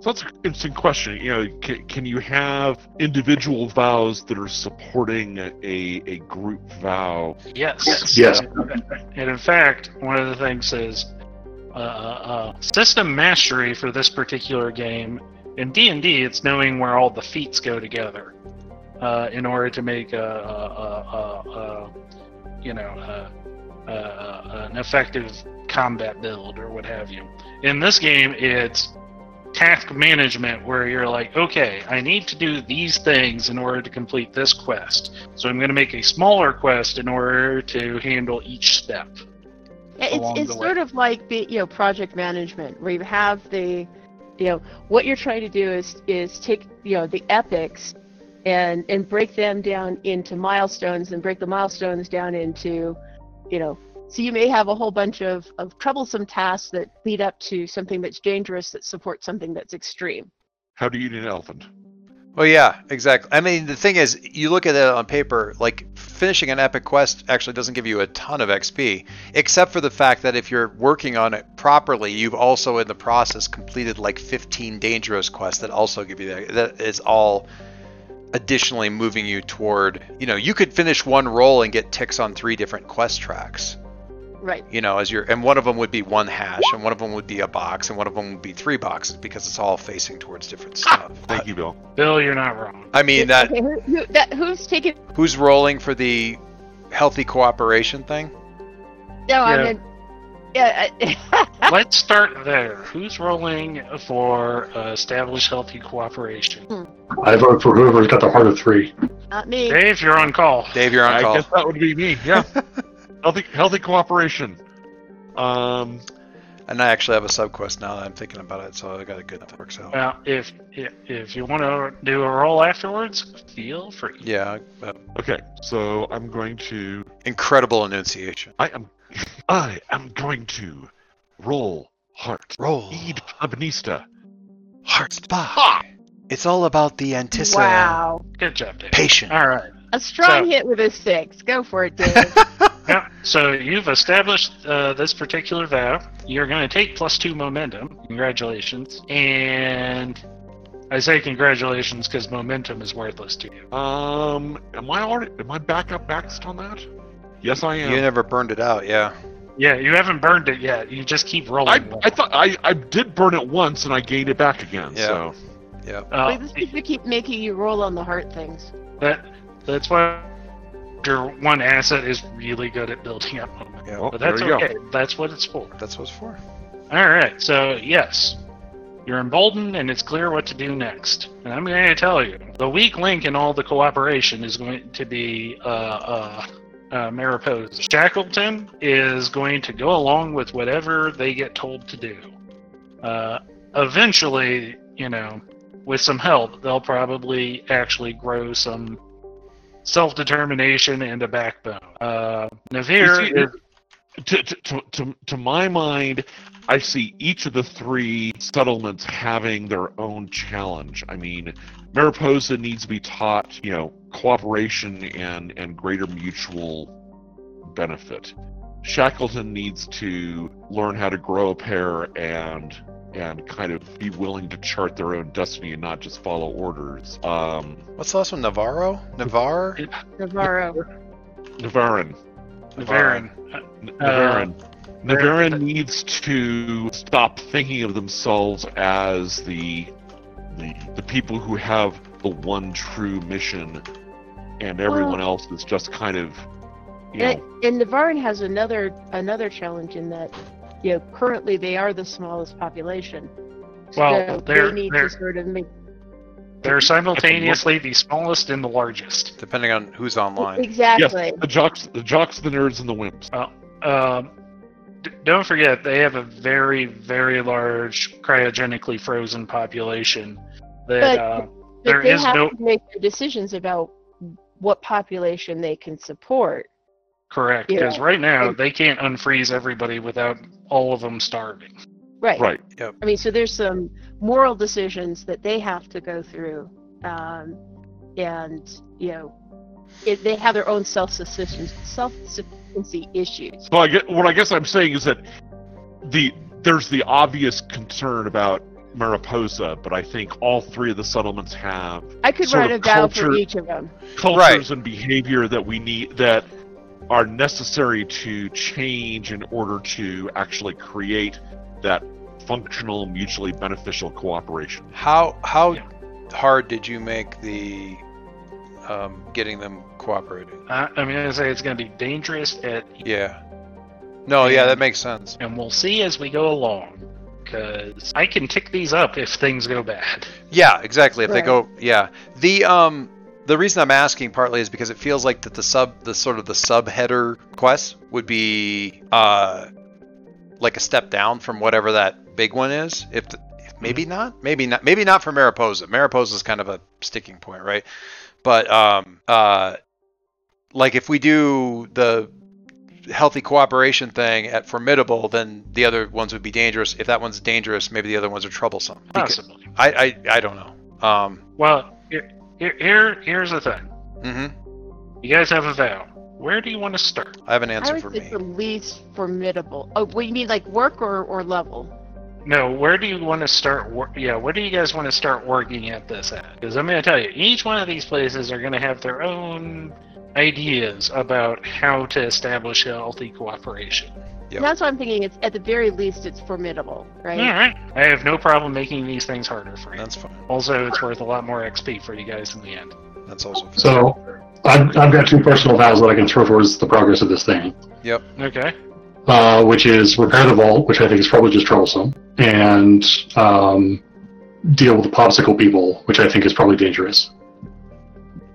So that's an interesting question. You know, can, can you have individual vows that are supporting a, a group vow? Yes. Yes. And in fact, one of the things is uh, uh, uh, system mastery for this particular game. In D and D, it's knowing where all the feats go together uh, in order to make a, a, a, a, a you know a, a, an effective combat build or what have you. In this game, it's task management where you're like, okay, I need to do these things in order to complete this quest. So I'm going to make a smaller quest in order to handle each step. Yeah, It's, it's way. sort of like you know project management where you have the you know what you're trying to do is is take you know the epics and and break them down into milestones and break the milestones down into you know so you may have a whole bunch of, of troublesome tasks that lead up to something that's dangerous that supports something that's extreme How do you eat an elephant? Well, yeah, exactly. I mean, the thing is, you look at it on paper, like finishing an epic quest actually doesn't give you a ton of XP, except for the fact that if you're working on it properly, you've also in the process completed like 15 dangerous quests that also give you that. That is all additionally moving you toward, you know, you could finish one roll and get ticks on three different quest tracks. Right You know, as you're, and one of them would be one hash, and one of them would be a box, and one of them would be three boxes because it's all facing towards different stuff. Thank you, Bill. Bill, you're not wrong. I mean that okay, who, who, that, who's taking Who's rolling for the healthy cooperation thing? no i Yeah. mean yeah I- Let's start there. Who's rolling for uh, established healthy cooperation? I vote for whoever's got the heart of three. not me Dave, you're on call. Dave, you're on I call. guess that would be me. Yeah. healthy, healthy cooperation. Um, And I actually have a sub quest now that I'm thinking about it, so I got a good that works out. Well, if if, if you want to do a roll afterwards, feel free. Yeah, uh, Okay, so I'm going to. incredible enunciation. I am. I am going to roll heart. Roll Eid Abnista. heart. Ha! It's all about the anticipation. Wow. Good job, Dave. Patient. All right. A strong So- hit with a six. Go for it, Dave. Yeah, so you've established uh, this particular vow. You're going to take plus two momentum. Congratulations. And I say congratulations because momentum is worthless to you. Um, am I already? Am I back up maxed on that? Yes, I am. You never burned it out, yeah. Yeah, you haven't burned it yet. You just keep rolling. I, I thought I, I did burn it once and I gained it back again. Yeah. So Yeah. Uh, Like, this is keep making you roll on the heart things. that that's why your one asset is really good at building up momentum. Yeah. well, But that's you go. That's what it's for. That's what it's for. All right. So yes, you're emboldened, and it's clear what to do next. And I'm going to tell you, the weak link in all the cooperation is going to be uh, uh, uh, Mariposa. Shackleton is going to go along with whatever they get told to do. Uh, eventually, you know, with some help, they'll probably actually grow some self-determination and a backbone. Uh, Navir is to, to, to, to, to my mind, I see each of the three settlements having their own challenge. I mean, Mariposa needs to be taught, you know, cooperation and, and greater mutual benefit. Shackleton needs to learn how to grow a pair and and kind of be willing to chart their own destiny and not just follow orders. Um, What's the last one? Navarro? Navarre? Navarro. Navarin. Navarin. N- Uh, Navarin. Navarin needs to stop thinking of themselves as the, the the people who have the one true mission, and everyone Well- else is just kind of, you And, know, and Navarin has another another challenge in that, you know, currently they are the smallest population. Well, so they're- they need they're- to sort of make They're simultaneously the smallest and the largest. Depending on who's online. exactly. the jocks, the jocks, the nerds, and the wimps. Um, d- don't forget, they have a very, very large cryogenically frozen population. That But- uh, But there they is have no- to make their decisions about what population they can support. correct Yeah. because right now they can't unfreeze everybody without all of them starving. Right. Right. Yep. I mean, so there's some moral decisions that they have to go through, um, and you know, it, they have their own self-sufficiency, self-sufficiency issues. Well, I get what I guess I'm saying is that the there's the obvious concern about Mariposa, but I think all three of the settlements have I could Sort write a of vow for each of them. cultures and behavior that we need that are necessary to change in order to actually create that functional mutually beneficial cooperation How how Yeah. hard did you make the um, getting them cooperating? Uh, I mean going to say it's going to be dangerous at, Yeah. No, yeah, that makes sense. and we'll see as we go along. Because I can tick these up if things go bad. Yeah, exactly. If they go, yeah. The um, the reason I'm asking partly is because it feels like that the sub, the sort of the subheader quest would be uh, like a step down from whatever that big one is. If, the, if maybe not, maybe not, maybe not for Mariposa. Mariposa is kind of a sticking point, right? But um, uh, like if we do the healthy cooperation thing at formidable, then the other ones would be dangerous. If that one's dangerous, maybe the other ones are troublesome. Possibly. I, I, I don't know. Um, Well, here, here, here- here's the thing. hmm You guys have a vow. Where do you want to start? I have an answer would for say me. the least formidable. Oh, what you mean like work or, or level? No, where do you want to start? Wor- yeah, where do you guys want to start working at this at? Because I'm going to tell you, each one of these places are going to have their own ideas about how to establish healthy cooperation. Yep. That's why I'm thinking. It's at the very least, it's formidable, right? All right, I have no problem making these things harder for you. That's fine. Also, it's worth a lot more XP for you guys in the end. That's also fine. So I've, I've got two personal vows that I can throw towards the progress of this thing, Yep. Okay. uh, which is repair the vault, which I think is probably just troublesome, and um, deal with the popsicle people, which I think is probably dangerous.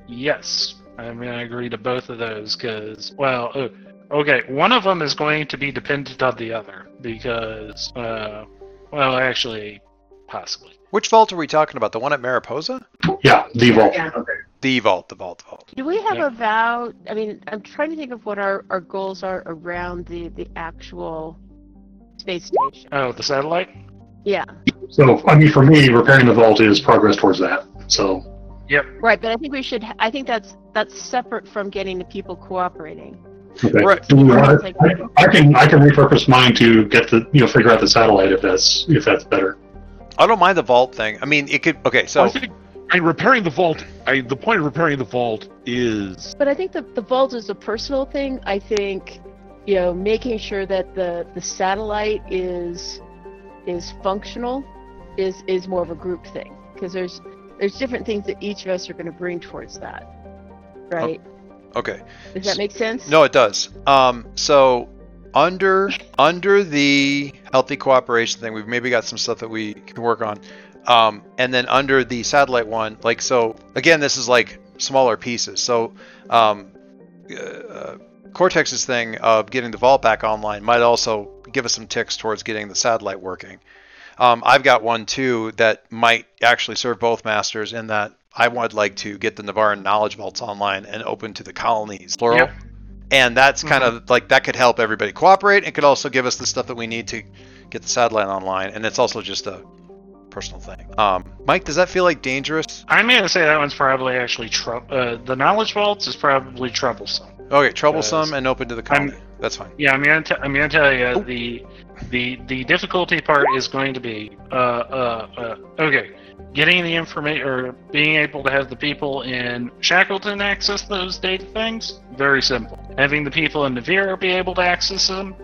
Yes, I'm going to agree to both of those because, well, uh, Okay, one of them is going to be dependent on the other because, uh, well, actually, possibly. Which vault are we talking about? The one at Mariposa? Yeah, the vault. Yeah. The vault, the vault, the vault. Do we have Yeah. about? I mean, I'm trying to think of what our, our goals are around the the actual space station. Oh, the satellite? Yeah, So, I mean, for me, repairing the vault is progress towards that. So, Yep. right. But I think we should. I think that's that's separate from getting the people cooperating. Okay. Right. Do we want it- I, I can I can repurpose mine to get the you know figure out the satellite if that's if that's better. I don't mind the vault thing. I mean, it could. Okay, so I think I mean, repairing the vault. I, the point of repairing the vault is But I think the the vault is a personal thing. I think, you know, making sure that the the satellite is is functional is is more of a group thing because there's there's different things that each of us are going to bring towards that. Right? Okay. Does that make sense? No, it does. Um, so under under the healthy cooperation thing, we've maybe got some stuff that we can work on. Um, and then under the satellite one, like so, again, this is like smaller pieces. So um, uh, Cortex's thing of getting the vault back online might also give us some ticks towards getting the satellite working. Um, I've got one too that might actually serve both masters in that I would like to get the Navaran knowledge vaults online and open to the colonies, plural. Yep. And that's kind of like that could help everybody cooperate. It could also give us the stuff that we need to get the satellite online, and it's also just a personal thing. Um, Mike, does that feel like dangerous? I'm going to say that one's probably actually trou- uh, the knowledge vaults is probably troublesome. Okay, troublesome and open to the I'm- That's fine. Yeah, I'm going to I'm to tell you Oh. the the the difficulty part is going to be uh uh, uh okay, getting the information or being able to have the people in Shackleton access those data things very simple. Having the people in Navir be able to access them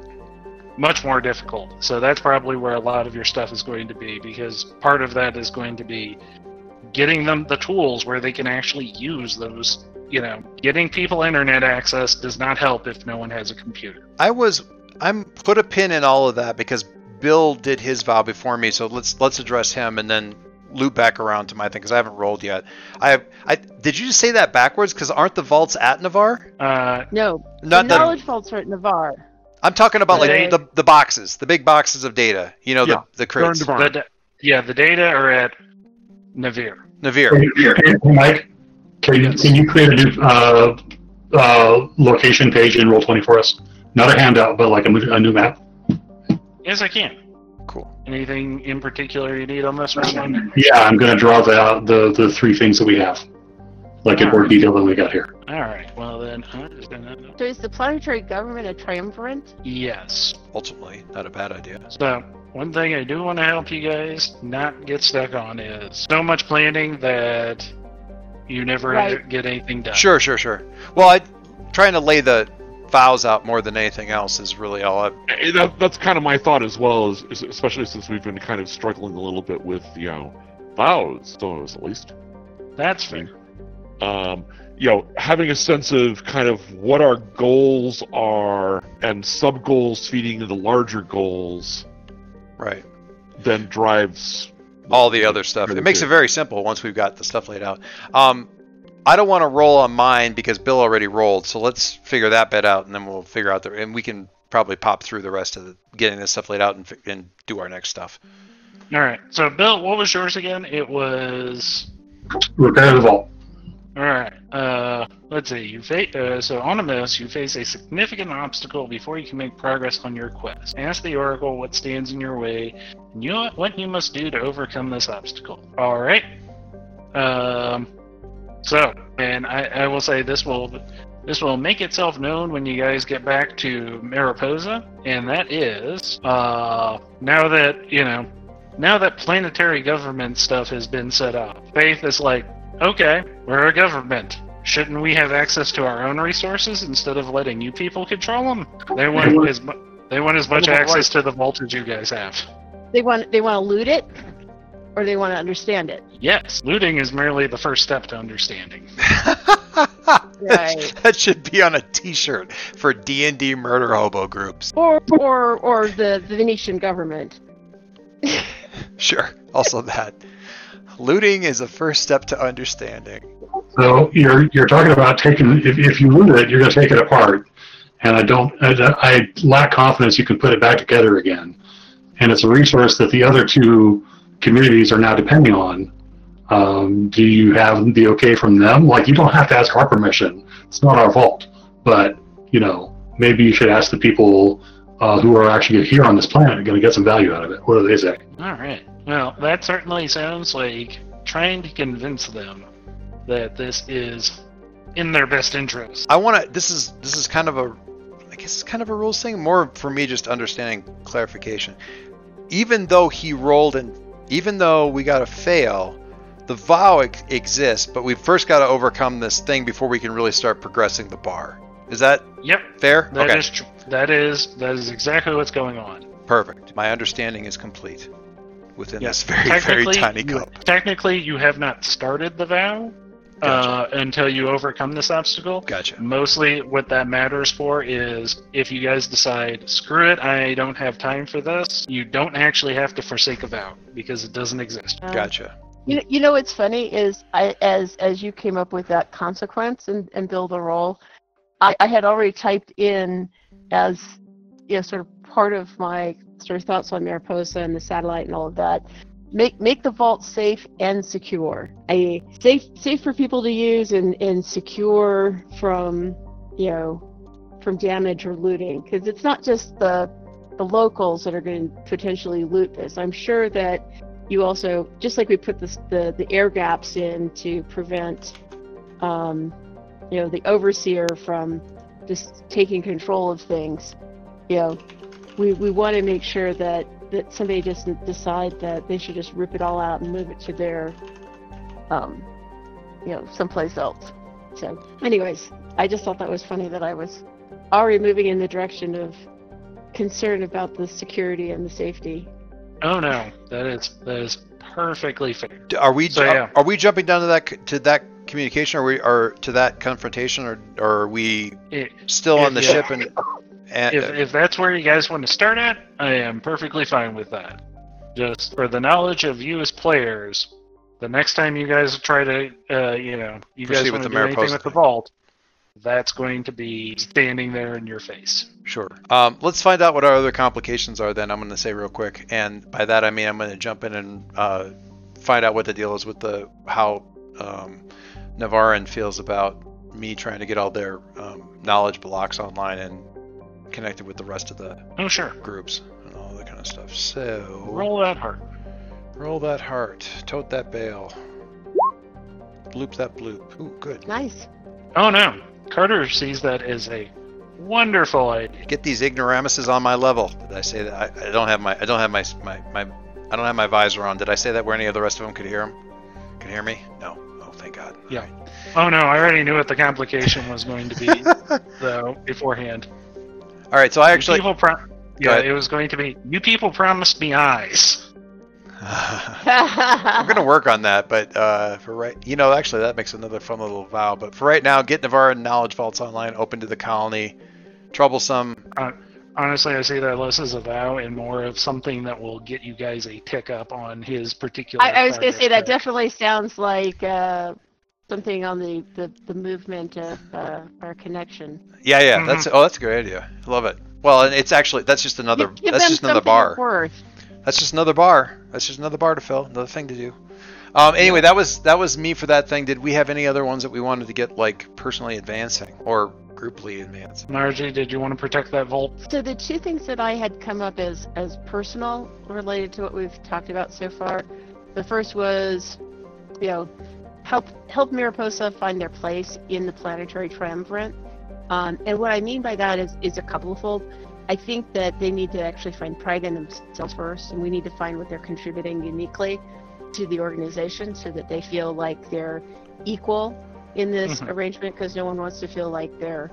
much more difficult. So that's probably where a lot of your stuff is going to be because part of that is going to be getting them the tools where they can actually use those. You know, getting people internet access does not help if no one has a computer. I was I'm put a pin in all of that because Bill did his vow before me, so let's let's address him and then loop back around to my thing because I haven't rolled yet. I I did you just say that backwards? Because aren't the vaults at Navar? Uh, No. Not the that knowledge vaults are at Navar. I'm talking about like Right. the the boxes, the big boxes of data. You know, Yeah, the the Darn crates. the, da- yeah, the data are at Navir. Navir. Hey, Mike, can you, can you create a new uh, uh, location page in Roll20 for us? Not a handout, but like a, a new map. Yes, I can. Cool. Anything in particular you need on this one? Yeah, I'm going to draw the, the the three things that we have, like in more detail than we got here. All right. Well then, I'm just gonna. So is the planetary government a triumvirate? Yes. Ultimately, not a bad idea. So one thing I do want to help you guys not get stuck on is so much planning that you never Right. get anything done. Sure, sure, sure. Well, I trying to lay the vows out more than anything else is really all I. Eh, that, that's kind of my thought as well, as, as- especially since we've been kind of struggling a little bit with you know vows, so at least. That's fair. um, you know, having a sense of kind of what our goals are and sub goals feeding into larger goals Right. then drives all the other stuff. It makes it very simple once we've got the stuff laid out. Um, I don't want to roll on mine because Bill already rolled, so let's figure that bit out, and then we'll figure out the and we can probably pop through the rest of the getting this stuff laid out and, and do our next stuff. All right. So Bill, what was yours again? It was. Repair the vault. All right. Uh, let's see. You fa- uh, so on a miss, you face a significant obstacle before you can make progress on your quest. Ask the oracle what stands in your way, and you what you must do to overcome this obstacle. All right. Um. So, and I, I will say this will this will make itself known when you guys get back to Mariposa, and that is uh now that you know now that planetary government stuff has been set up. Faith is like, okay, we're a government. Shouldn't we have access to our own resources instead of letting you people control them? They want as mu- they want as much access to the vault as you guys have. They want they want to loot it, or they want to understand it. Yes, looting is merely the first step to understanding. Right. that should be on a T-shirt for D and D murder hobo groups. Or or or the, the Venetian government. Sure. Also that. Looting is a first step to understanding. So you're you're talking about taking if, if you loot it, you're going to take it apart, and I don't. I, I lack confidence you can put it back together again. And it's a resource that the other two communities are now depending on. Um, do you have the okay from them? Like, you don't have to ask our permission. It's not our fault. But you know, maybe you should ask the people uh, who are actually here on this planet going to get some value out of it. What do they say? All right. Well, that certainly sounds like trying to convince them that this is in their best interest. I want to. This is this is kind of a, I guess it's kind of a rules thing. More for me, just understanding clarification. Even though he rolled and even though we got to fail, the vow ex- exists. But we first got to overcome this thing before we can really start progressing the bar. Is that Yep, fair? that okay, is tr- that is that is exactly what's going on. perfect. My understanding is complete within this very very tiny you- cup. Technically, you have not started the vow uh, until you overcome this obstacle. Gotcha. Mostly, what that matters for is if you guys decide, screw it, I don't have time for this, you don't actually have to forsake a vow because it doesn't exist. Um, Gotcha. You know, you know what's funny is I as as you came up with that consequence and, and build a role, I, I had already typed in as you know sort of part of my sort of thoughts on Mariposa and the satellite and all of that. Make make the vault safe and secure. I safe safe for people to use and, and secure from you know from damage or looting because it's not just the the locals that are going to potentially loot this. I'm sure that you also just like we put this, the the air gaps in to prevent um, you know the overseer from just taking control of things you know we we want to make sure that that somebody doesn't decide that they should just rip it all out and move it to their um you know someplace else. So anyways i just thought that was funny that i was already moving in the direction of concern about the security and the safety. Oh no, that is that is perfectly fair. Are we So, are, yeah. are we jumping down to that to that communication? Or we or to that confrontation? Or, or are we It, still on the If- ship and, and if, if that's where you guys want to start at, I am perfectly fine with that. Just for the knowledge of you as players, the next time you guys try to, uh, you know, you Proceed guys with want to the do anything Mariposa with the vault, that's going to be standing there in your face. Sure. Um, let's find out what our other complications are. Then I'm going to say real quick, and by that I mean I'm going to jump in and uh, find out what the deal is with the how um, Navarin feels about me trying to get all their um, knowledge blocks online and connected with the rest of the Oh sure, groups and all that kind of stuff. So roll that heart. roll that heart, tote that bale, bloop that bloop. Ooh, good. nice Oh no, Carter sees that as a wonderful idea. Get these ignoramuses on my level. Did I say that? I, I don't have my I don't have my, my my I don't have my visor on. Did I say that where any of the rest of them could hear him? Could hear me? No. Oh, thank God. Yeah. Oh no, I already knew what the complication was going to be, though beforehand. All right. So I actually. people pro- yeah, ahead. it was going to be. You people promised me eyes. I'm gonna work on that, but uh, for right, you know, actually that makes another fun little vow. But for right now, get Navarre knowledge vaults online, open to the colony. Troublesome. Honestly, I see that less as a vow and more of something that will get you guys a tick up on his particular. I, I was going to say that definitely sounds like uh, something on the, the, the movement of uh, our connection. Yeah, yeah. Mhm. That's oh, that's a great idea. I love it. Well, and it's actually that's just another Give- give that's them just another bar. worth. That's just another bar. That's just another bar to fill. Another thing to do. Um, anyway, that was that was me for that thing. Did we have any other ones that we wanted to get like personally advancing or grouply advancing? Margie, did you want to protect that vault? So the two things that I had come up as as personal related to what we've talked about so far, the first was, you know, help help Mariposa find their place in the planetary triumvirate. Um, and what I mean by that is is a couplefold. I think that they need to actually find pride in themselves first, and we need to find what they're contributing uniquely to the organization, so that they feel like they're equal in this Mhm. arrangement. Because no one wants to feel like they're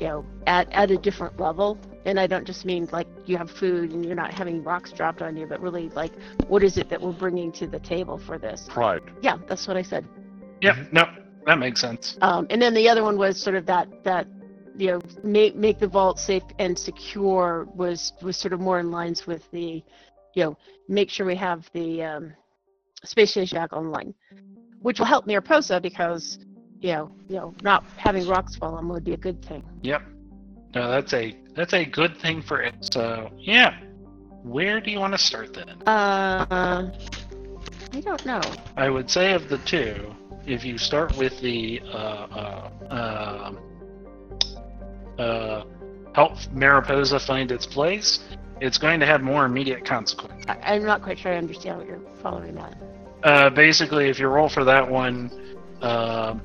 you know at at a different level and i don't just mean like you have food and you're not having rocks dropped on you but really like what is it that we're bringing to the table for this Pride. yeah that's what i said Yep. No, that makes sense. um, and then the other one was sort of that that you know make make the vault safe and secure was was sort of more in lines with the you know make sure we have the um, space station back online which will help Mariposa because you know you know not having rocks fall on would be a good thing Yep. No, that's a that's a good thing for it. So yeah, where do you want to start then? Uh, I don't know. I would say of the two, if you start with the uh, uh, uh, uh, help Mariposa find its place, it's going to have more immediate consequence. I, I'm not quite sure I understand what you're following that. Uh, basically, if you roll for that one, um,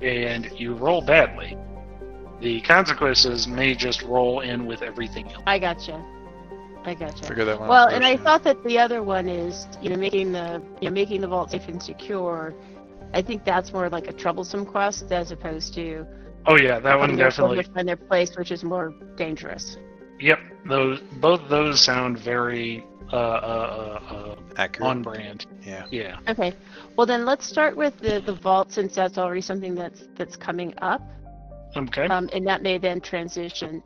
and you roll badly, the consequences may just roll in with everything else. I gotcha. I gotcha. Figure that one. Well, out and I thought that the other one is, you know, making the, you know, making the vault safe and secure. I think that's more like a troublesome quest as opposed to Oh yeah, that one their definitely. soldiers find their place, which is more dangerous. Yep, those both those sound very uh, uh, uh, uh, accurate. on brand. yeah. Yeah. Okay. Well, then let's start with the the vault since that's already something that's that's coming up, Okay. um, and that may then transition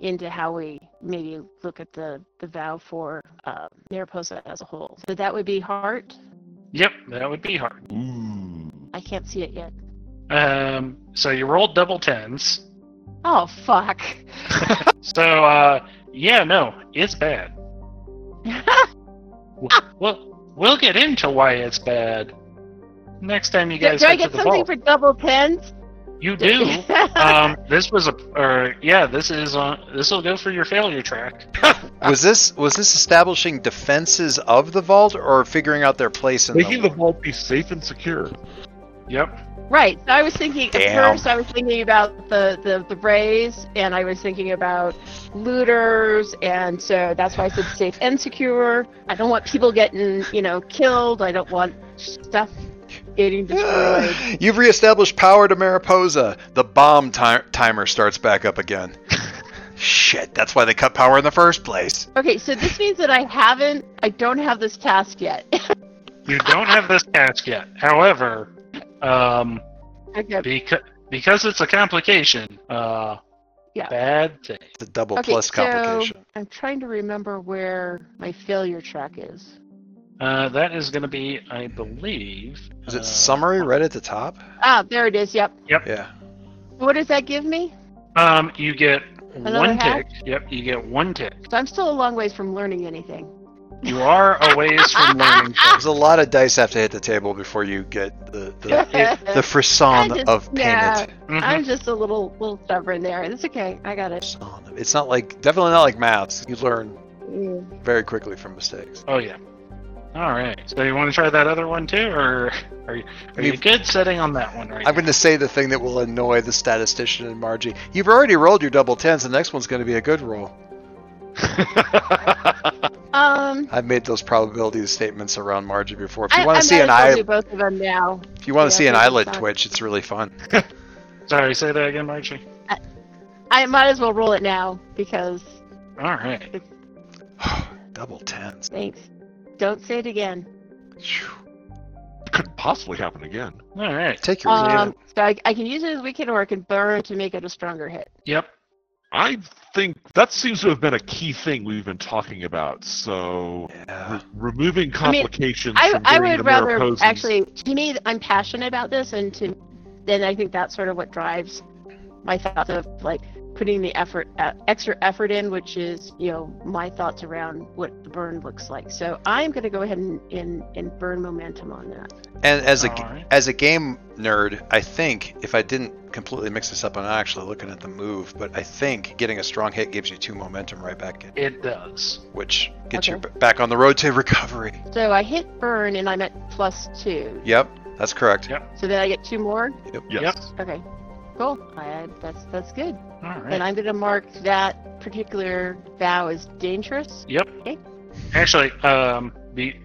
into how we maybe look at the the vow for uh, Mariposa as a whole. So that would be heart. Yep, that would be heart. Ooh. I can't see it yet. Um, so you rolled double tens. Oh fuck. So uh, yeah, no, it's bad. Well, we'll get into why it's bad next time you do, guys do I get get to the something vault. for double tens? You do. um, this was a, or yeah, this is on. This will go for your failure track. Was this was this establishing defenses of the vault or figuring out their place in Making the the vault be safe and secure. Yep. Right. So I was thinking at first I was thinking about the, the, the rays and I was thinking about looters and so that's why I said safe and secure. I don't want people getting, you know, killed. I don't want stuff getting destroyed. You've reestablished power to Mariposa. The bomb ti- timer starts back up again. Shit, that's why they cut power in the first place. Okay, so this means that I haven't I don't have this task yet. You don't have this task yet. However, um, okay. because because it's a complication, uh, Yeah. bad thing. It's a double Okay, plus so complication. I'm trying to remember where my failure track is. Uh, that is going to be, I believe. Is it uh, summary right at the top? Ah, there it is. Yep. Yep. Yeah. What does that give me? Um, you get Another one hack? tick. Yep, you get one tick. So I'm still a long ways from learning anything. You are a ways from learning. There's a lot of dice have to hit the table before you get the the, the frisson just- of yeah. payment. Mhm. I'm just a little little stubborn there. It's okay. I got it. It's not like definitely not like maths. You learn Mm. very quickly from mistakes. Oh yeah. All right. So you want to try that other one too, or are you are you good setting on that one right I'm now? going to say the thing that will annoy the statistician and Margie. You've already rolled your double tens. The next one's going to be a good roll. Um, I've made those probability statements around Margie before. If I, you want to see an as well eye, do both of them now. if you want yeah, to see an I think eyelid fine. twitch, it's really fun. Sorry, say that again, Margie. I might as well roll it now because All right. double tens. thanks. Don't say it again. Phew. Couldn't possibly happen again. All right. Take your Um, so I, I can use it as weekend or I can burn to make it a stronger hit. Yep. I think that seems to have been a key thing we've been talking about. So yeah. re- removing I mean, complications I, from I would rather Mariposas- actually. To me, I'm passionate about this, and to then I think that's sort of what drives my thoughts of like putting the effort, uh, extra effort in, which is you know my thoughts around what the burn looks like. So I'm going to go ahead and, and and burn momentum on that. And as a All right. as a game nerd, I think if I didn't completely mix this up, I'm not actually looking at the move, but I think getting a strong hit gives you two momentum right back in, It does. which gets you Okay. b- back on the road to recovery. So I hit burn, and I'm at plus two. Yep, that's correct. Yep. So then I get two more. Yep. Yes. Okay, cool. I, that's that's good. All And. I'm going to mark that particular vow as dangerous. Yep. Okay. Actually, um, be,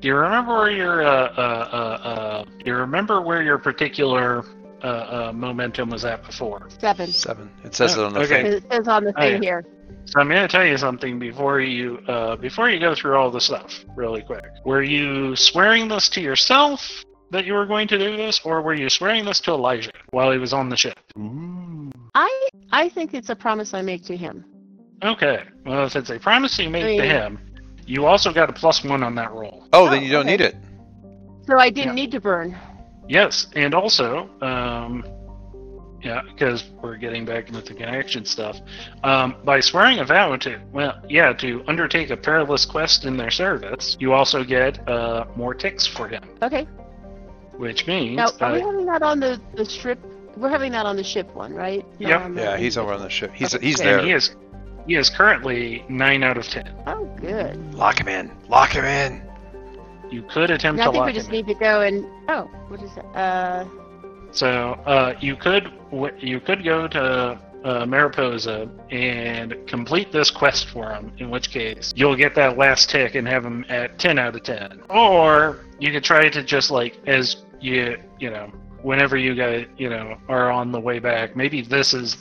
do you remember where your uh, uh, uh, uh, do you remember where your particular uh, uh, momentum was at before? Seven. Seven. It says Oh, it on the okay. thing. It says on the Oh, thing yeah. here. So I'm going to tell you something before you uh, before you go through all the stuff really quick. Were you swearing this to yourself that you were going to do this, or were you swearing this to Elijah while he was on the ship? Ooh. I I think it's a promise I make to him. Okay. Well, if it's a promise you make I to him, you also got a plus one on that roll. Oh, Oh, then you don't okay. need it. So I didn't Yeah. need to burn. Yes, and also, um, yeah, because we're getting back into the connection stuff. Um, by swearing a vow to, well, yeah, to undertake a perilous quest in their service, you also get uh, more ticks for him, Okay. Which means Now, are we having that on the the strip? We're having that on the ship one, right? Yep. Not on the- Yeah, he's over on the ship. He's Okay. he's there. and he is he is currently nine out of ten. Oh, good. Lock him in. Lock him in. You could attempt Now I think we just him. in. need to go and oh, what is that? Uh, So uh, you could you could go to uh, Mariposa and complete this quest for him. In which case you'll get that last tick and have him at ten out of ten. Or you could try to just like as you you know whenever you guys you know are on the way back. Maybe this is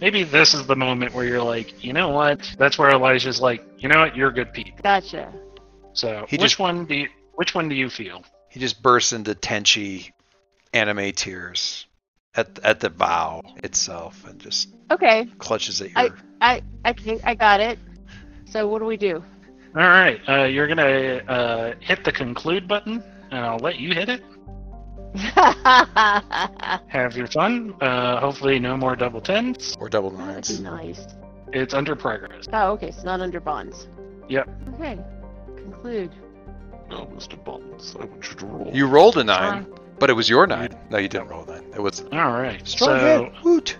maybe this is the moment where you're like you know what that's where Elijah's like you know what you're a good people. gotcha. So He which just- one do you, which one do you feel? He just bursts into Tenchi anime tears at at the bow itself and just Okay, clutches at I- your. I I think I got it. So what do we do? All right, uh, you're gonna uh, hit the conclude button, and I'll let you hit it. Have your fun. Uh, hopefully, no more double tens. or double That'd be nines. nice. It's under progress. Oh, okay. It's not under bonds. Yep. Okay. Conclude. No, Mr. Bonds, I want you to roll. You rolled a nine, but it was your nine. No, you didn't roll a nine. It was All right. strong so, hit. Woot.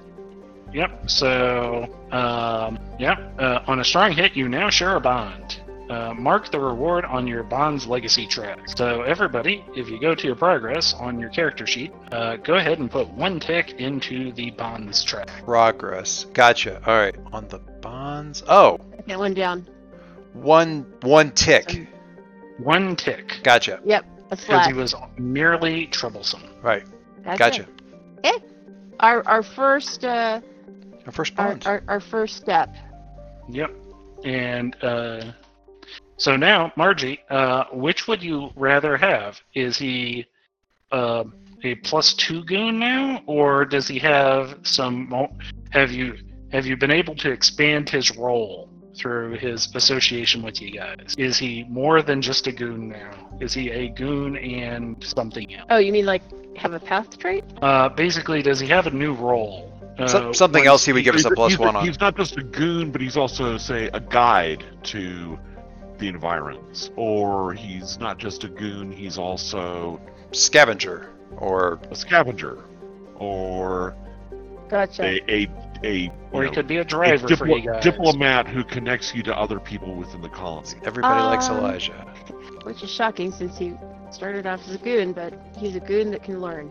yep. So, um, yeah. Uh, on a strong hit, you now share a bond. Uh, mark the reward on your bond's legacy track. So, everybody, if you go to your progress on your character sheet, uh, go ahead and put one tick into the bonds track. Progress. Gotcha. All right. On the bonds. Oh, That one down. one one tick. One tick. Gotcha. Yep. A Because he was merely troublesome. Right. That's Gotcha. it. Our our first uh Our first our, bond. our, our first step. Yep. And uh, so now, Margie, uh, which would you rather have? Is he uh, a plus two goon now, or does he have some? mo- Have you have you been able to expand his role through his association with you guys? Is he more than just a goon now? Is he a goon and something else? Oh, you mean like have a path trait? Uh, basically, does he have a new role? Uh, So- something once else he would give us a plus he's, one on. He's not just a goon, but he's also, say, a guide to the environs. Or he's not just a goon, he's also Scavenger. Or a scavenger. Or Gotcha. a, a, a, Or he know, could be a a driver for you guys. diplomat who connects you to other people within the colony. everybody likes Um, Elijah. Which is shocking since he started off as a goon, but he's a goon that can learn.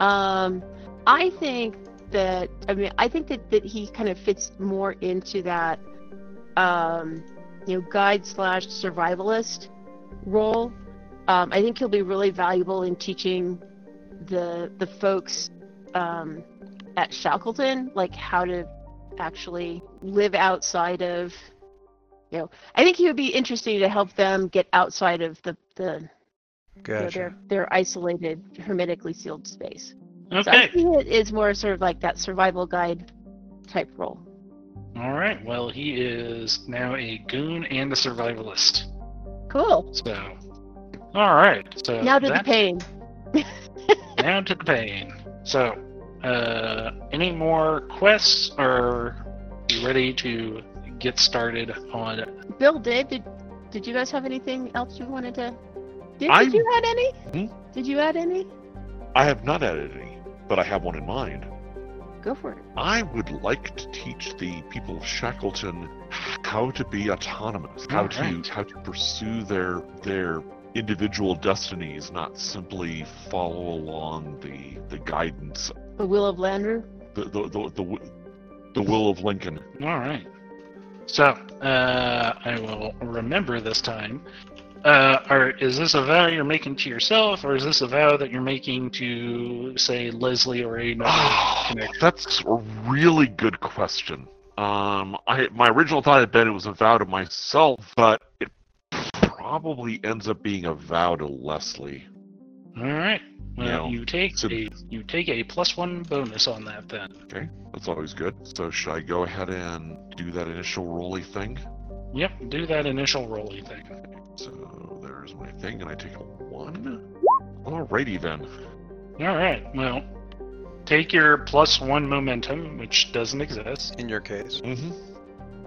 Um, I think that I mean I think that, that he kind of fits more into that um, you know guide slash survivalist role. Um, I think he'll be really valuable in teaching the the folks um, at Shackleton like how to actually live outside of you know I think he would be interesting to help them get outside of the the you know, their their isolated hermetically sealed space. So I Okay. think it is more sort of like that survival guide type role. All right. Well, he is now a goon and a survivalist. Cool. So, all right. So Now to the pain. now to the pain. So, uh, any more quests, or you ready to get started on? Bill, Dave, did did you guys have anything else you wanted to? Did, I'm- did you add any? Hmm? Did you add any? I have not added any, but I have one in mind. Go for it. I would like to teach the people of Shackleton how to be autonomous, how to Alright. how to pursue their their individual destinies, not simply follow along the the guidance, The Will of Landru. the the the, the, wi- the will of Lincoln. All right. So, uh, I will remember this time. Uh, or is this a vow you're making to yourself, or is this a vow that you're making to, say, Leslie or another connection? That's a really good question. Um, I my original thought had been it was a vow to myself, but it probably ends up being a vow to Leslie. All right. Well, No. you take So- a you take a plus one bonus on that then. Okay, that's always good. So should I go ahead and do that initial rolly thing? Yep, do that initial rolly thing. So there's my thing, and I take a one. Alrighty then. All right. Well, take your plus one momentum, which doesn't exist. In your case. Mm-hmm.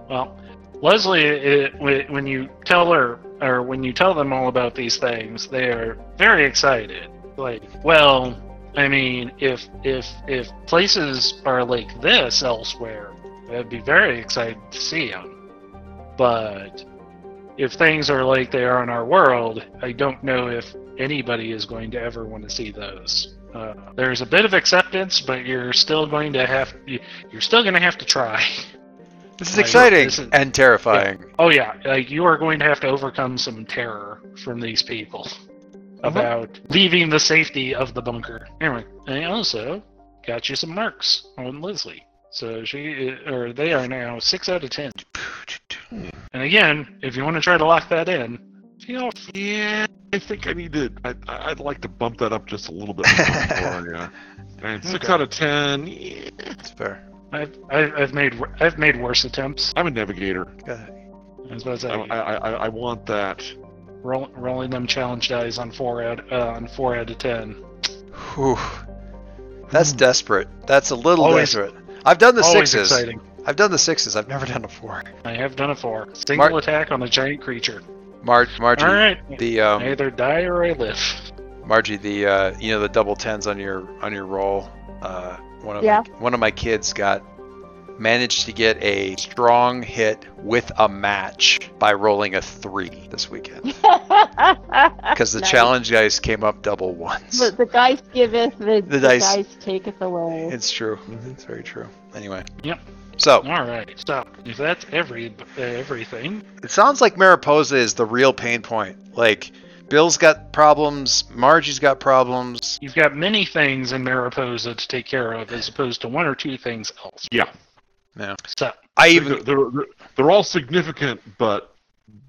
Well, Leslie, it, wh- when you tell her or when you tell them all about these things, they are very excited. Like, well, I mean, if if if places are like this elsewhere, I'd be very excited to see them. But if things are like they are in our world, I don't know if anybody is going to ever want to see those. Uh, there's a bit of acceptance, but you're still going to have you- you're still going to have to try. This is Like, exciting this is- and terrifying. Oh yeah, like you are going to have to overcome some terror from these people about leaving the safety of the bunker. Anyway, I also got you some marks on Leslie, so she or they are now six out of ten. And again, if you want to try to lock that in, feel Yeah, I think I need to. I, I- I'd like to bump that up just a little bit more. yeah. And six Okay. out of ten. yeah. It's fair. I've, I've I've made I've made worse attempts. I'm a navigator. Go ahead. I was about to I, I, I, I want that. roll, rolling them challenge dice on four out uh, on four out of ten. Whew. That's desperate. That's a little Always- desperate. I've done the Always sixes. exciting. I've done the sixes. I've never done a four. I have done a four. Single Mar- attack on a giant creature. Mar- Margie, All right. the I um, either die or I live. Margie, the uh, you know the double tens on your on your roll. Uh, one of Yeah. my, one of my kids got managed to get a strong hit with a match by rolling a three this weekend because the Nice. challenge dice came up double ones. The, the dice giveth, the, the, dice- dice. taketh away. It's true. It's very true. Anyway. Yep. So All right. So if that's every uh, everything, it sounds like Mariposa is the real pain point. Like Bill's got problems, Margie's got problems. you've got many things in Mariposa to take care of, as opposed to one or two things else. Yeah. Yeah. So I even they're, they're, they're all significant, but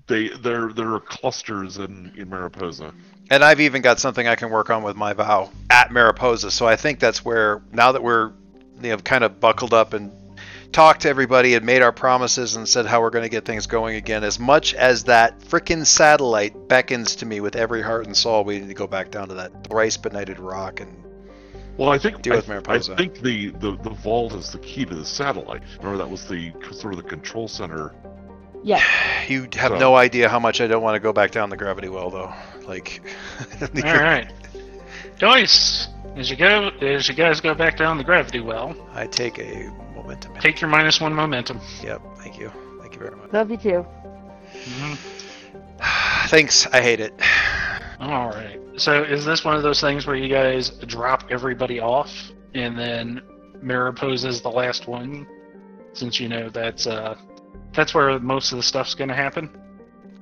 they they're there are clusters in in Mariposa. and I've even got something I can work on with my vow at Mariposa. So I think that's where now that we're you know kind of buckled up and talked to everybody and made our promises and said how we're going to get things going again. As much as that frickin' satellite beckons to me with every heart and soul, we need to go back down to that thrice benighted rock and Well, I think Deal I, with Mariposa. I think the, the the vault is the key to the satellite. Remember that was the sort of the control center. Yeah. You have So- no idea how much I don't want to go back down the gravity well, though. Like, all right, Joyce, as you go, as you guys go back down the gravity well, I take a momentum. take your minus one momentum. Yep. Thank you. Thank you very much. Love you too. Mhm. Thanks. I hate it. All right. So is this one of those things where you guys drop everybody off and then Mariposa's the last one, since you know that's uh that's where most of the stuff's going to happen?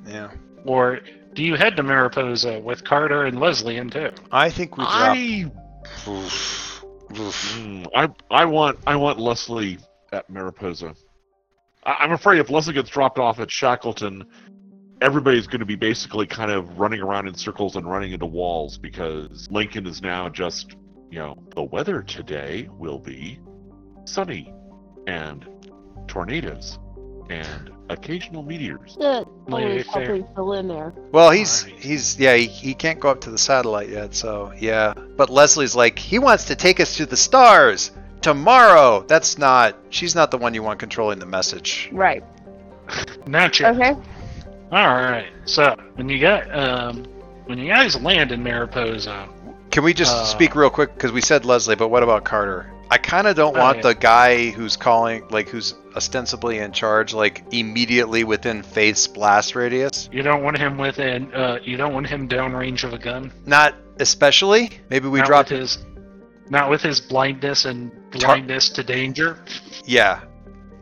Yeah. Or do you head to Mariposa with Carter and Leslie in too? I think we drop. I Oof. Oof. mm, I I want I want Leslie at Mariposa. I, I'm afraid if Leslie gets dropped off at Shackleton, everybody's going to be basically kind of running around in circles and running into walls because Lincoln is now just you know the weather today will be sunny and tornadoes and occasional meteors. Yeah, Lay always fair. fill in there. Well, he's Alright. he's yeah he, he can't go up to the satellite yet, so yeah. But Leslie's like he wants to take us to the stars tomorrow. That's not. She's not the one you want controlling the message. Right. Not yet. Okay. All right. So when you got um when you guys land in Mariposa, Can we just Uh, speak real quick because we said Leslie, but what about Carter? I kind of don't Oh, want yeah. the guy who's calling, like who's ostensibly in charge, like immediately within Faith's blast radius. you don't want him within uh you don't want him downrange of a gun. Not especially. Maybe we not drop. his not with his blindness and blindness to danger. Yeah,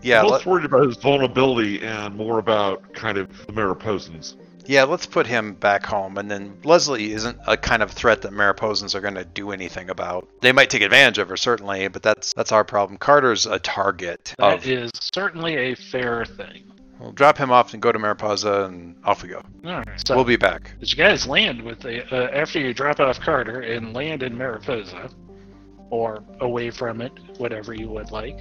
yeah, I'm let, worried about his vulnerability and more about kind of the Mariposans. Yeah, let's put him back home, and then Leslie isn't a kind of threat that Mariposans are going to do anything about. They might take advantage of her certainly, but that's that's our problem. Carter's a target. That Of, is certainly a fair thing. we'll drop him off and go to Mariposa, and off we go. All right. So we'll be back. as you guys land with the uh, after you drop off Carter and land in Mariposa, or away from it, whatever you would like.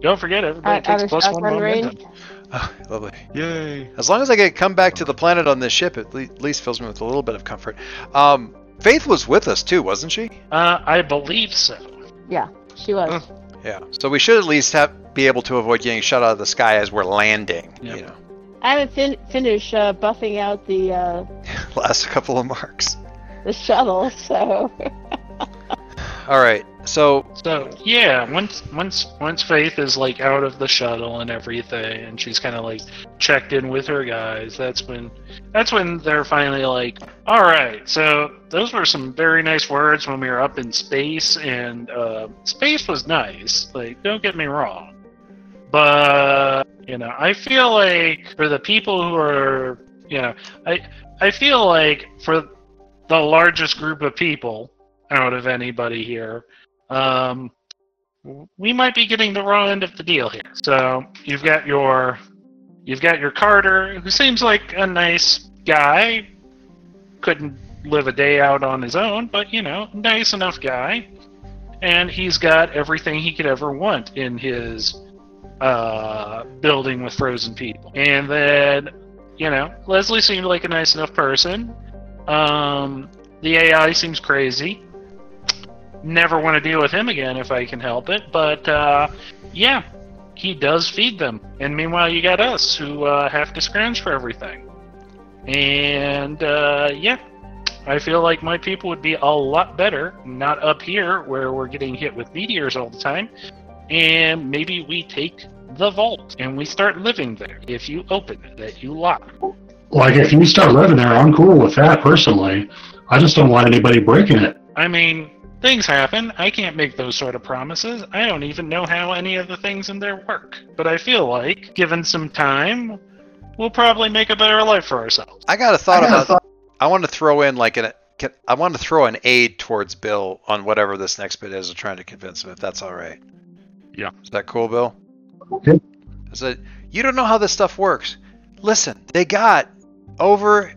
Don't forget everybody Out- out takes of plus one shotgun range? momentum. Ah, lovely. Yay! As long as I get come back to the planet on this ship, it le- at least fills me with a little bit of comfort. Um, Faith was with us too, wasn't she? Uh, I believe so. Yeah. She was. Yeah. So we should at least have be able to avoid getting shot out of the sky as we're landing. Yep. You know, I haven't fin- finished uh, buffing out the uh, last couple of marks. the shuttle, so All right. So So yeah, once once once Faith is like out of the shuttle and everything, and she's kind of like checked in with her guys. That's when that's when they're finally like, all right. So those were some very nice words when we were up in space, and uh, space was nice. Like, don't get me wrong, but you know, I feel like for the people who are, you know, I I feel like for the largest group of people out of anybody here um, we might be getting the wrong end of the deal here. So you've got your you've got your Carter, who seems like a nice guy. Couldn't live a day out on his own, but you know, nice enough guy. And he's got everything he could ever want in his uh, building with frozen people. And then, you know, Leslie seemed like a nice enough person. Um, the AI seems crazy never want to deal with him again if I can help it. But uh, yeah, he does feed them. And meanwhile, you got us who uh, have to scrounge for everything. And uh, yeah, I feel like my people would be a lot better not up here where we're getting hit with meteors all the time. And maybe we take the vault and we start living there. If you open it, that you lock. Like, if you start living there, I'm cool with that personally. I just don't want anybody breaking it. I mean, things happen. I can't make those sort of promises. I don't even know how any of the things in there work. But I feel like, given some time, we'll probably make a better life for ourselves. I got a thought I got a about. I want to throw in like an. can- I want to throw an aid towards Bill on whatever this next bit is, of trying to convince him if that's all right. Yeah. Is that cool, Bill? Okay. I said, you don't know how this stuff works. Listen, they got over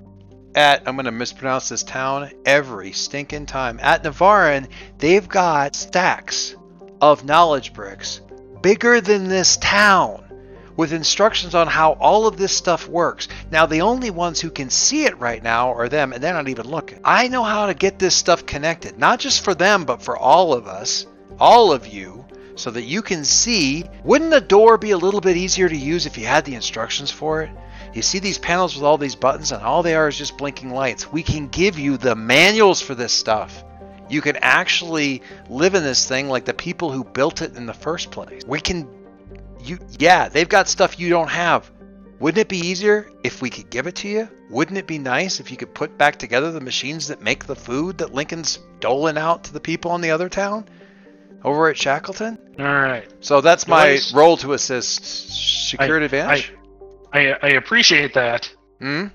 at I'm gonna mispronounce this town every stinking time. At Navarin, they've got stacks of knowledge bricks bigger than this town with instructions on how all of this stuff works. Now, the only ones who can see it right now are them, and they're not even looking. I know how to get this stuff connected, not just for them, but for all of us, all of you, so that you can see. Wouldn't a door be a little bit easier to use if you had the instructions for it? You see these panels with all these buttons, and all they are is just blinking lights. We can give you the manuals for this stuff. You can actually live in this thing like the people who built it in the first place. We can you yeah, they've got stuff you don't have. Wouldn't it be easier if we could give it to you? Wouldn't it be nice if you could put back together the machines that make the food that Lincoln's doling out to the people in the other town over at Shackleton? All right. So that's my Nice. role to assist security advantage. I, I appreciate that. Hmm?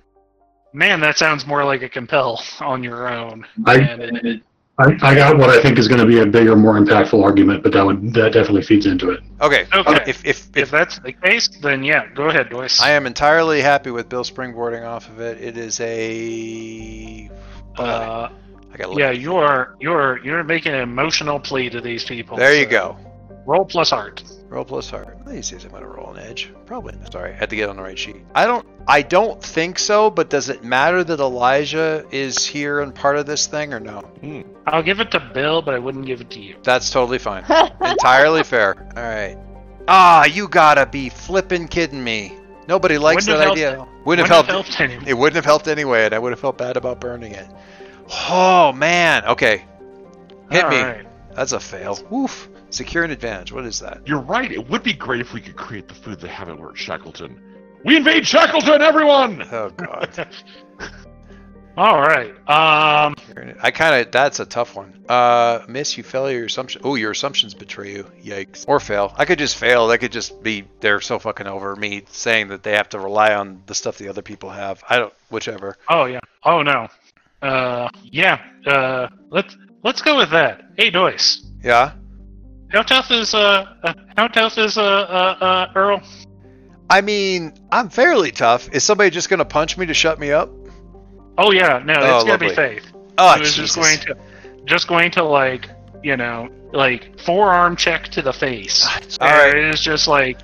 Man, that sounds more like a compel on your own. I, And it- I, I got what I think is going to be a bigger, more impactful argument, but that would that definitely feeds into it. Okay. Okay. If if if if that's the case, then yeah, go ahead, Joyce. I am entirely happy with Bill springboarding off of it. It is a uh, I got yeah, you're you're you're making an emotional plea to these people. There you so go. Roll plus heart. Roll plus heart. Let me see if I'm gonna roll an edge. Probably. Sorry, I had to get on the right sheet. I don't. I don't think so. But does it matter that Elijah is here and part of this thing or no? Hmm. I'll give it to Bill, but I wouldn't give it to you. That's totally fine. Entirely fair. All right. Ah, you gotta be flipping kidding me. Nobody likes Wouldn't that idea. helped- Wouldn't have helped. helped anyone. It wouldn't have helped anyway, and I would have felt bad about burning it. Oh man. Okay. Hit All me. right. That's a fail. Woof. Secure an advantage. What is that? You're right. It would be great if we could create the food they haven't at Shackleton. We invade Shackleton, everyone! Oh god. All right. Um. I kind of that's a tough one. Uh, miss, you fail your assumption. Oh, your assumptions betray you. Yikes. Or fail. I could just fail. That could just be they're so fucking over me saying that they have to rely on the stuff the other people have. I don't. Whichever. Oh yeah. Oh no. Uh. Yeah. Uh. Let's let's go with that. Hey, Joyce. Yeah. How tough is uh? uh how tough is uh uh, uh Earl? I mean, I'm fairly tough. Is somebody just gonna punch me to shut me up? Oh yeah. No, Oh, it's gonna be Faith. Oh, He was Jesus. just going to, just going to like, you know, like forearm check to the face. All right, it is just like,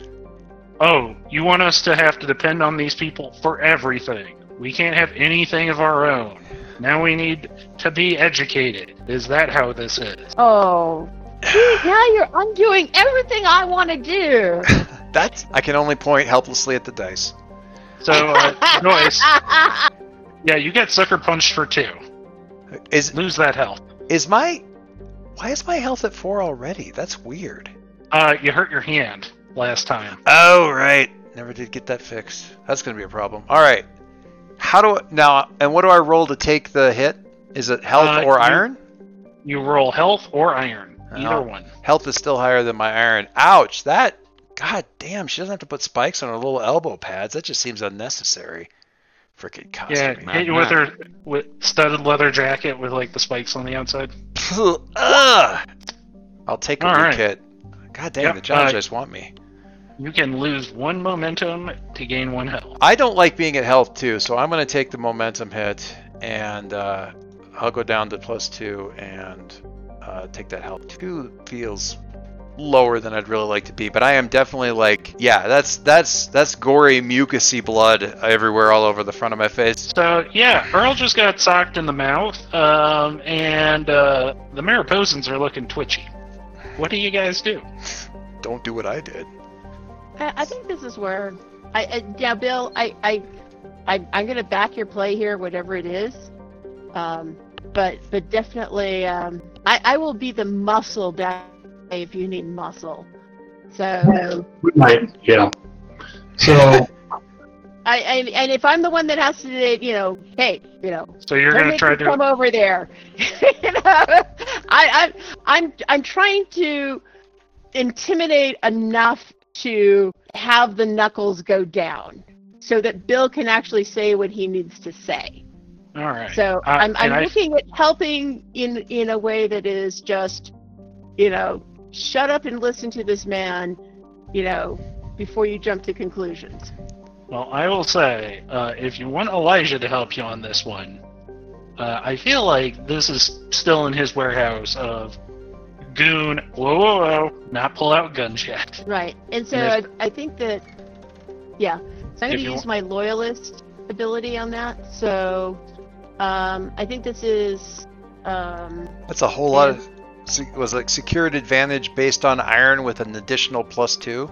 oh, you want us to have to depend on these people for everything. We can't have anything of our own. Now we need to be educated. Is that how this is? oh, now you're undoing everything I want to do. That's I can only point helplessly at the dice. So, uh, Joyce, yeah, you get sucker punched for two. Is Lose that health. is my why is my health at four already? That's weird. Uh, you hurt your hand last time. Oh right, never did get that fixed. That's gonna be a problem. All right, how do I, now? And what do I roll to take the hit? Is it health Uh, or you- iron? You roll health or iron, either Oh. one. Health is still higher than my iron. Ouch! That god damn. She doesn't have to put spikes on her little elbow pads. That just seems unnecessary. Freaking Yeah, costume. hit you with her with studded leather jacket with like the spikes on the outside. Ugh. I'll take a All right. kit. God damn, Yep, the jobs uh, just want me. You can lose one momentum to gain one health. I don't like being at health too, so I'm going to take the momentum hit and uh, I'll go down to plus two and uh, take that health. Two feels lower than I'd really like to be, but I am definitely like, yeah, that's that's that's gory, mucusy blood everywhere, all over the front of my face. So yeah, Earl just got socked in the mouth, um, and uh, the Mariposans are looking twitchy. What do you guys do? Don't do what I did. I, I think this is where I, I yeah, Bill. I I, I I'm gonna back your play here, whatever it is. Um, but but definitely, um, I I will be the muscle down if you need muscle. So We might, yeah. So I and, and if I'm the one that has to, you know, hey, you know, So you're Don't gonna try to come over there. you know, I, I, I'm, I'm trying to intimidate enough to have the knuckles go down, so that Bill can actually say what he needs to say. All right. So Uh, I'm, I'm and I- looking at helping in in a way that is just, you know, shut up and listen to this man, you know, before you jump to conclusions. Well, I will say, uh, if you want Elijah to help you on this one, uh, I feel like this is still in his warehouse of goon. Whoa, whoa, whoa! Not pull out guns yet. Right. And so And I, I think that, yeah. So I'm going to use my loyalist ability on that. So um, I think this is. Um, That's a whole lot of was like secured advantage based on iron with an additional plus two.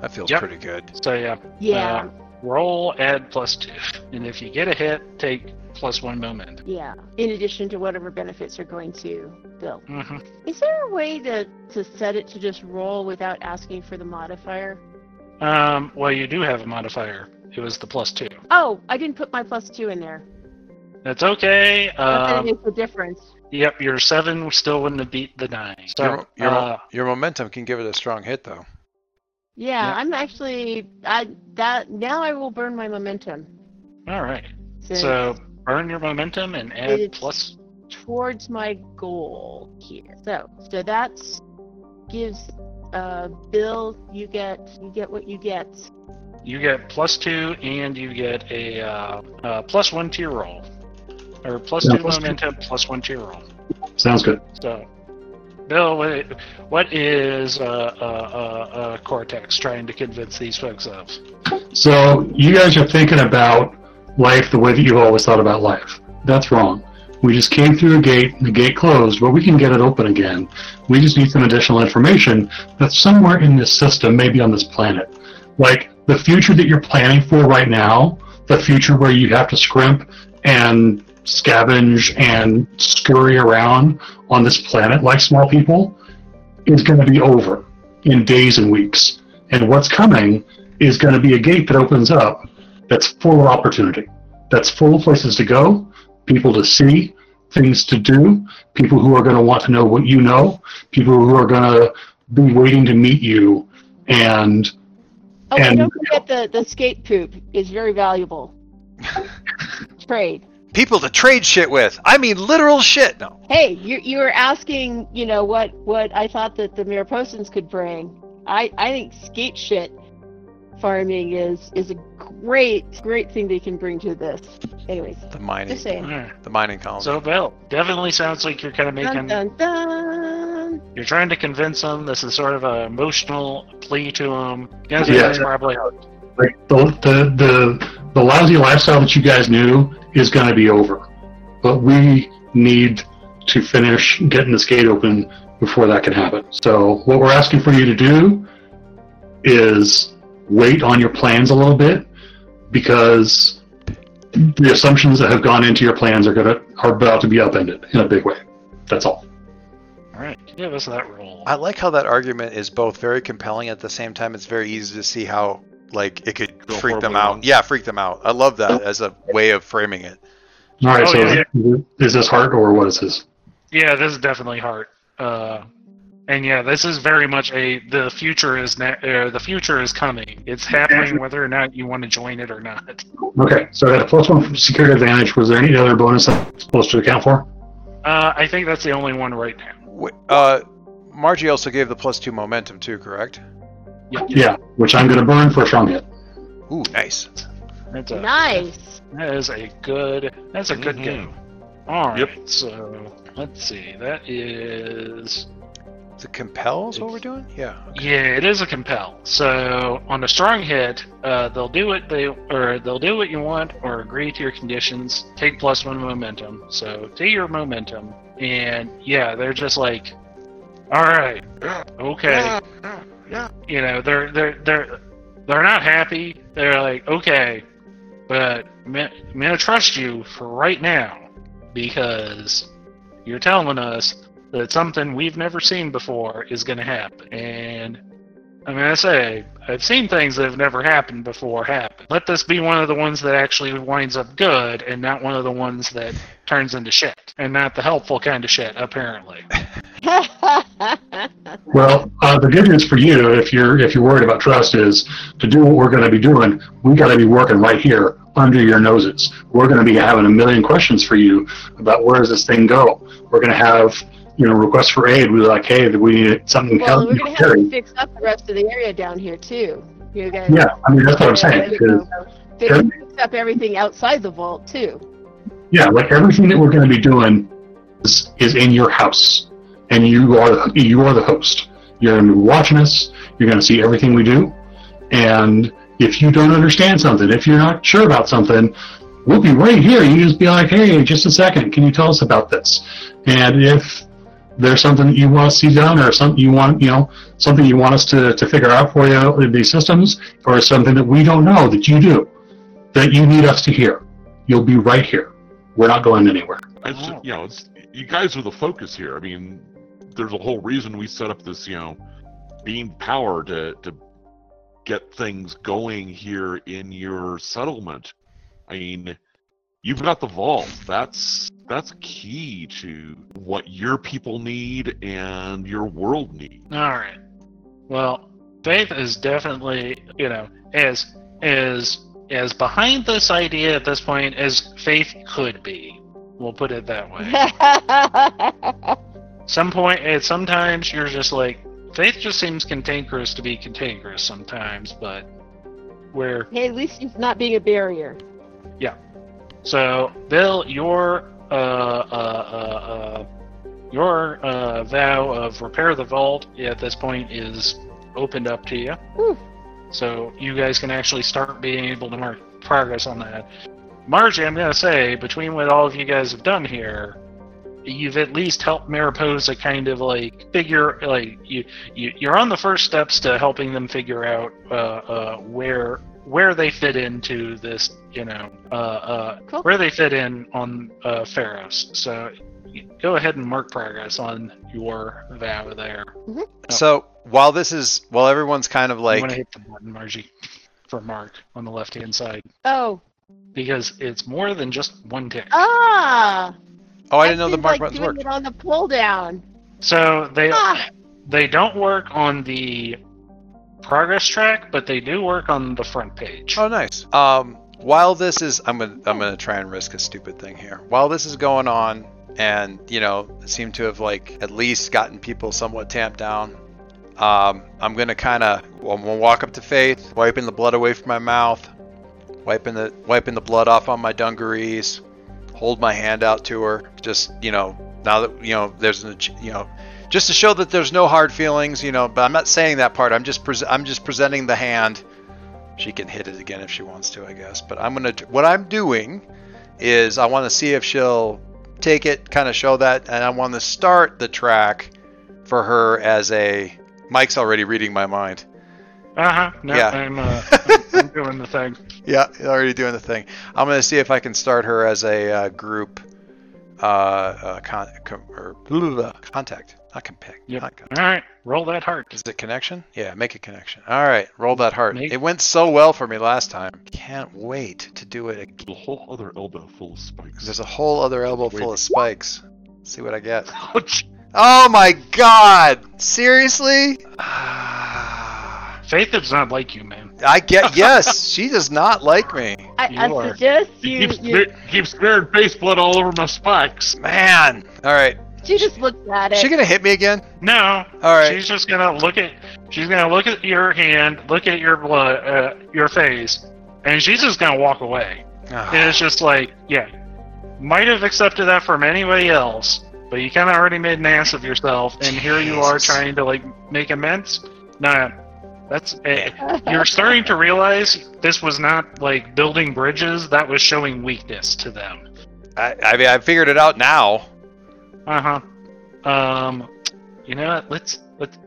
That feels Yep. pretty good. So yeah, yeah. Uh, roll, add plus two, and if you get a hit, take plus one moment. yeah. In addition to whatever benefits are going to Bill. hmm Is there a way to, to set it to just roll without asking for the modifier? Um, well, you do have a modifier. It was the plus two. Oh, I didn't put my plus two in there. That's okay. Not that it Um, makes a difference. yep, your seven still wouldn't have beat the nine. So, your, your, uh, your momentum can give it a strong hit though. Yeah, yeah. I'm actually. I that now I will burn my momentum. all right. since- So burn your momentum and add plus. towards my goal here. So, so that's gives uh, Bill. You get you get what you get. You get plus two, and you get a uh, uh, plus one to your roll, or plus Yeah, two plus two. momentum, plus one your roll. sounds good. So, Bill, what, is uh, uh, uh, uh, Cortex trying to convince these folks of? So you guys are thinking about life the way that you've always thought about life. That's wrong. We just came through a gate, and the gate closed, but we can get it open again. We just need some additional information that's somewhere in this system, maybe on this planet. Like the future that you're planning for right now, the future where you have to scrimp and scavenge and scurry around on this planet like small people, is going to be over in days and weeks. And what's coming is going to be a gate that opens up that's full of opportunity, that's full of places to go, people to see, things to do, people who are going to want to know what you know, people who are going to be waiting to meet you, and Oh, and don't forget the the skate poop is very valuable. Trade. People to trade shit with. I mean literal shit. No. Hey, you you were asking, you know, what what I thought that the Mariposans could bring. I I think skate shit farming is is a great great thing they can bring to this. Anyways, The mining just saying. Alright. the mining colony. So, Bill, definitely sounds like you're kind of making. dun, dun. You're trying to convince them. This is sort of an emotional plea to them. Guys, Yeah. that's probably hard. like the the the, the lousy lifestyle that you guys knew is going to be over, but we need to finish getting this gate open before that can happen. So what we're asking for you to do is wait on your plans a little bit because the assumptions that have gone into your plans are gonna are about to be upended in a big way. That's all. All right, give us that roll. I like how that argument is both very compelling at the same time. It's very easy to see how like it could Go freak them out. wrong. Yeah, freak them out. I love that as a way of framing it. All right. Oh, so yeah, is, is this heart or what is this? Yeah, this is definitely heart. Uh, and yeah, this is very much a the future is na- uh, the future is coming. It's happening whether or not you want to join it or not. Okay. So I got a plus one from security advantage. Was there any other bonus I'm supposed to account for? Uh, I think that's the only one right now. Wait, uh, Margie also gave the plus two momentum too, correct? Yeah, Yeah, which I'm going to burn for a strong hit. Ooh, nice. That's a, Nice. That is a good. That's a good Mhm. game. All right. Yep. So let's see. That is. Is it compel is what we're doing? Yeah. Yeah, it is a compel. So on a strong hit, uh, they'll do what they or they'll do what you want or agree to your conditions. Take plus one momentum. So take your momentum, and yeah, they're just like, all right, okay. You know, they're they're they're they're not happy. They're like, okay, but I'm gonna, gonna trust you for right now because you're telling us that something we've never seen before is to happen. And I'm going to say, I've seen things that have never happened before happen. Let this be one of the ones that actually winds up good and not one of the ones that turns into shit. And not the helpful kind of shit, apparently. Well, uh, the good news for you, if you're if you're worried about trust, is to do what we're going to be doing. We got to be working right here under your noses. We're going to be having a million questions for you about where does this thing go. We're going to have you know requests for aid. We're like, hey, we need something well, help we're gonna have to fix up the rest of the area down here too. You guys. Yeah, I mean that's what I'm saying. Fix, fix up everything outside the vault too. Yeah, like everything that we're going to be doing is, is in your house, and you are the, you are the host. You're going to be watching us. You're going to see everything we do, and if you don't understand something, if you're not sure about something, we'll be right here. You just be like, "Hey, just a second, can you tell us about this?" And if there's something that you want to see done, or something you want, you know, something you want us to, to figure out for you in these systems, or something that we don't know that you do, that you need us to hear, you'll be right here. We're not going anywhere. You know, you guys are the focus here. I mean, there's a whole reason we set up this, you know, beam power to to get things going here in your settlement. I mean, you've got the vault. That's that's key to what your people need and your world need. All right. Well, Faith is definitely, you know, as as as behind this idea at this point as Faith could be. We'll put it that way. Some point, at sometimes you're just like Faith just seems cantankerous to be cantankerous sometimes, but where hey, at least he's not being a barrier. Yeah. So, Bill, your uh, uh, uh, your uh, vow of repair the vault at this point is opened up to you. Whew. So you guys can actually start being able to mark progress on that. Margie, I'm gonna say, between what all of you guys have done here, you've at least helped Mariposa kind of like figure like you, you you're on the first steps to helping them figure out uh, uh, where where they fit into this, you know, uh, uh, Cool. where they fit in on uh, Pharos. So go ahead and mark progress on your vow there. So while this is while everyone's kind of like. you want to hit the button, Margie, for mark on the left hand side Oh, because it's more than just one tick. ah! oh I didn't know the seems mark like buttons doing worked. it on the pull down. So they Ah, they don't work on the progress track, but they do work on the front page. Oh, nice. Um, while this is, I'm gonna I'm gonna try and risk a stupid thing here. While this is going on, and you know, seem to have like at least gotten people somewhat tamped down. Um, I'm gonna kind of, I'm gonna walk up to Faith, wiping the blood away from my mouth, wiping the wiping the blood off on my dungarees, hold my hand out to her, just you know, now that you know, there's an, you know, just to show that there's no hard feelings, you know. But I'm not saying that part. I'm just pres I'm just presenting the hand. She can hit it again if she wants to, I guess. But I'm gonna. What I'm doing is I want to see if she'll take it, kind of show that, and I want to start the track for her as a. Mike's already reading my mind. Uh huh. No, Yeah. I'm, uh, I'm, I'm doing the thing. Yeah, already doing the thing. I'm gonna see if I can start her as a uh, group uh, uh con- com- or can pick. blah, contact, not compact. Yep. not con- All right, roll that heart. Is it connection? Yeah, make a connection. All right, roll that heart. Make- It went so well for me last time. Can't wait to do it again. The whole other elbow full of spikes. There's a whole other elbow full of spikes. See what I get. Ouch. Oh my god! Seriously? Faith does not like you, man. I get yes. She does not like me. I, You I are. suggest He you, keeps, you smear- keeps smearing face blood all over my spikes. Man. All right. She just looks at it. She gonna hit me again? No. All right. She's just gonna look at. She's gonna look at your hand, look at your blood, uh, your face, and she's just gonna walk away. Ah. And it's just like, yeah, might have accepted that from anybody else, but you kind of already made an ass of yourself, and here you are trying to like make amends. Nah, that's. eh, you're starting to realize this was not like building bridges. That was showing weakness to them. I, I mean, I figured it out now. Uh huh. Um, you know what? Let's let's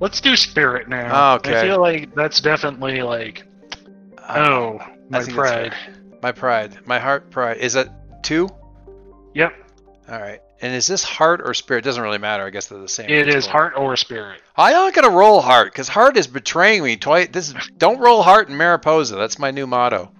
let's do spirit now. Okay. I feel like that's definitely like oh I my pride. My pride. My heart pride. Is it two? Yep, All right. And is this heart or spirit? Doesn't really matter. I guess they're the same. it is heart or spirit. I'm not gonna roll heart because heart is betraying me twice. This is don't roll heart in Mariposa. That's my new motto.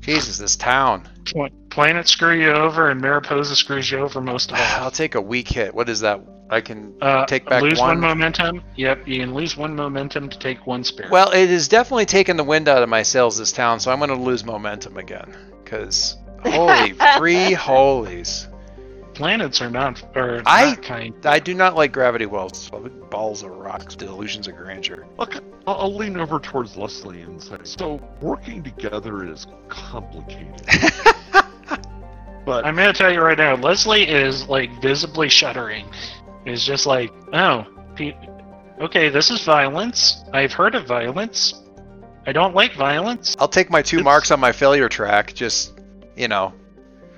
Jesus, this town. Pl- Planet screw you over, and Mariposa screws you over most of all. I'll take a weak hit. What is that? I can Uh, take back lose one. one. momentum. Yep, you can lose one momentum to take one spirit. Well, it has definitely taken the wind out of my sails this town, so I'm going to lose momentum again. Because holy free holies, planets are not are I- not kind. I do not like gravity wells. Balls of rocks, delusions of grandeur. Look, I'll, I'll lean over towards Leslie and say, "So working together is complicated, but I'm gonna tell you right now, Leslie is like visibly shuddering. Is just like, oh, pe- okay, this is violence. I've heard of violence. I don't like violence. I'll take my two It's- marks on my failure track. Just you know,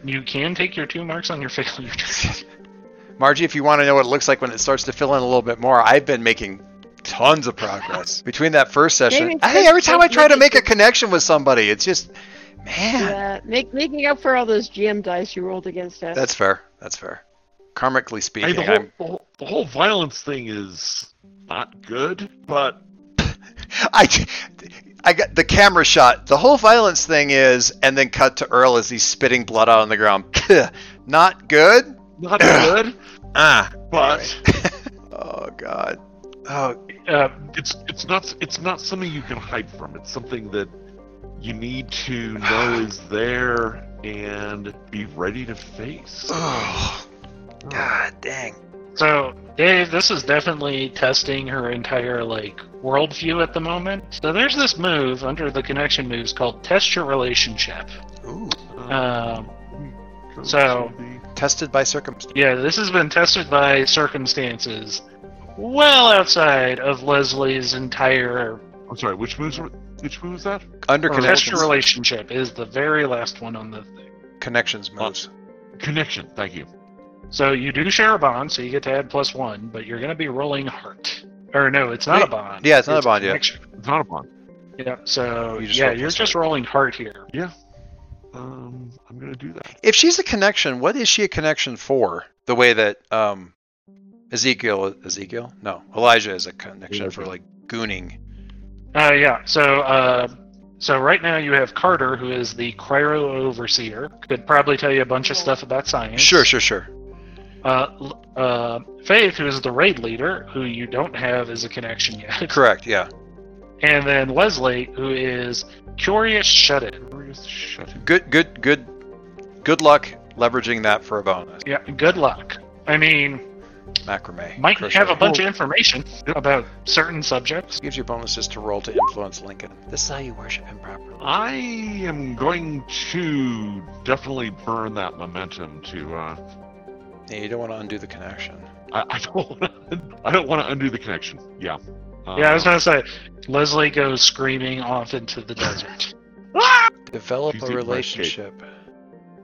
You can take your two marks on your failure. track. Margie, if you want to know what it looks like when it starts to fill in a little bit more, I've been making tons of progress between that first session. Maybe Hey, every time I try to make make a connection with somebody, it's just, man. Yeah, make, making up for all those GM dice you rolled against us. That's fair. That's fair. Karmically hey, speaking, the, whole, the, whole, the whole violence thing is not good. But I, I got the camera shot. The whole violence thing is, and then cut to Earl as he's spitting blood out on the ground. Not good. not good. Ah. But Oh God. Oh, Uh, it's it's not it's not something you can hide from. It's something that you need to know is there and be ready to face. oh. God dang. so, Dave, this is definitely testing her entire like worldview at the moment. So there's this move under the connection moves called test your relationship. Ooh. Um, Go so- Tested by circumstance. Yeah, this has been tested by circumstances well outside of Leslie's entire. I'm sorry. Which moves? were- Which one was that? Under Or test your relationship is the very last one on the thing. Connections moves. Connection. Thank you. So you do share a bond, so you get to add plus one, but you're going to be rolling heart. Or no, it's not a bond. yeah, it's not a bond, yeah. It's not a bond. Yeah, so You just yeah, roll you're plus just rolling heart here. Yeah. Um, I'm gonna do that. If she's a connection, what is she a connection for? The way that um, Ezekiel, Ezekiel, no, Elijah is a connection for like gooning. Uh, yeah. So, uh, so right now you have Carter, who is the cryo overseer. Could probably tell you a bunch of stuff about science. Sure, sure, sure. Uh, uh, Faith, who is the raid leader, who you don't have as a connection yet. Correct. Yeah. And then Leslie, who is curious shut-in. Curious shut it. Good, good, good, good luck leveraging that for a bonus. Yeah. Good luck. I mean, Macrame. might crochet. have a bunch of information about certain subjects. Gives you bonuses to roll to influence Lincoln. This is how you worship him properly. I am going to definitely burn that momentum to. Uh, Yeah, you don't want to undo the connection. I, I don't. Wanna, I don't want to undo the connection. Yeah. Yeah, I was Uh, gonna say, Leslie goes screaming off into the desert. Develop She's a eating my cake. relationship.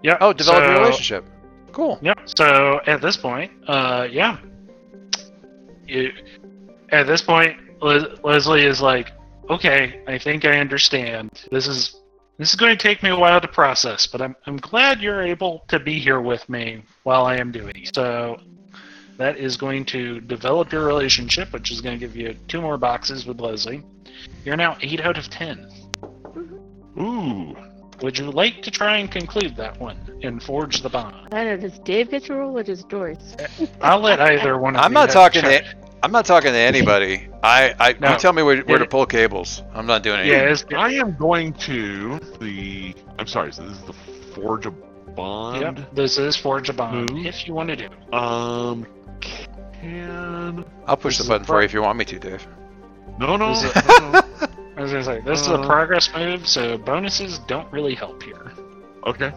Yeah. Oh, develop so- a relationship. Cool. Yep. So at this point, uh, yeah. You, at this point, Les- Leslie is like, "Okay, I think I understand. This is this is going to take me a while to process, but I'm I'm glad you're able to be here with me while I am doing it. So that is going to develop your relationship, which is going to give you two more boxes with Leslie. You're now eight out of ten. Ooh. Would you like to try and conclude that one and forge the bond? I don't know. Does Dave get to roll or does Doris? I'll let either one of I'm you not have a talking check. to. I'm not talking to anybody. I, I No. you tell me where, where to pull cables. I'm not doing Yeah, anything. it's, I am going to the. I'm sorry. So this is the forge a bond. Yep, this is forge a bond Move. if you want to do. it. Um. Can. I'll push This the button for you if you want me to, Dave. No, no. No, no. I was gonna say this is Uh. a progress move, so bonuses don't really help here. Okay.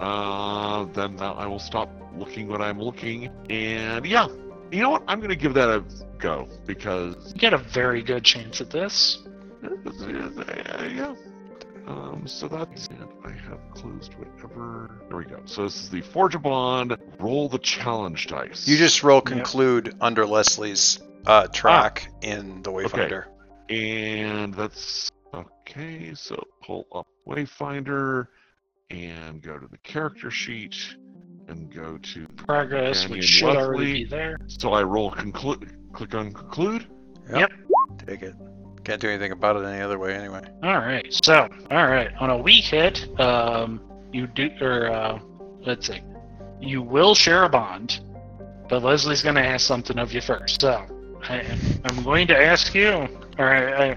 Uh, then now I will stop looking what I'm looking. And yeah, you know what? I'm gonna give that a go because You get a very good chance at this. uh, yeah. Um, so that's it. I have closed whatever. There we go. So this is the Forge a Bond. Roll the challenge dice. You just roll Yep. conclude under Leslie's uh, track in the Wayfinder. And that's okay. So pull up Wayfinder and go to the character sheet and go to. Progress, which should already be there. So I roll conclude. Click on conclude. Yep. Take it. Can't do anything about it any other way anyway. All right. So, all right. On a weak hit, um, you do, or uh, let's see, you will share a bond, but Leslie's going to ask something of you first. So, I, I'm going to ask you. All right. I,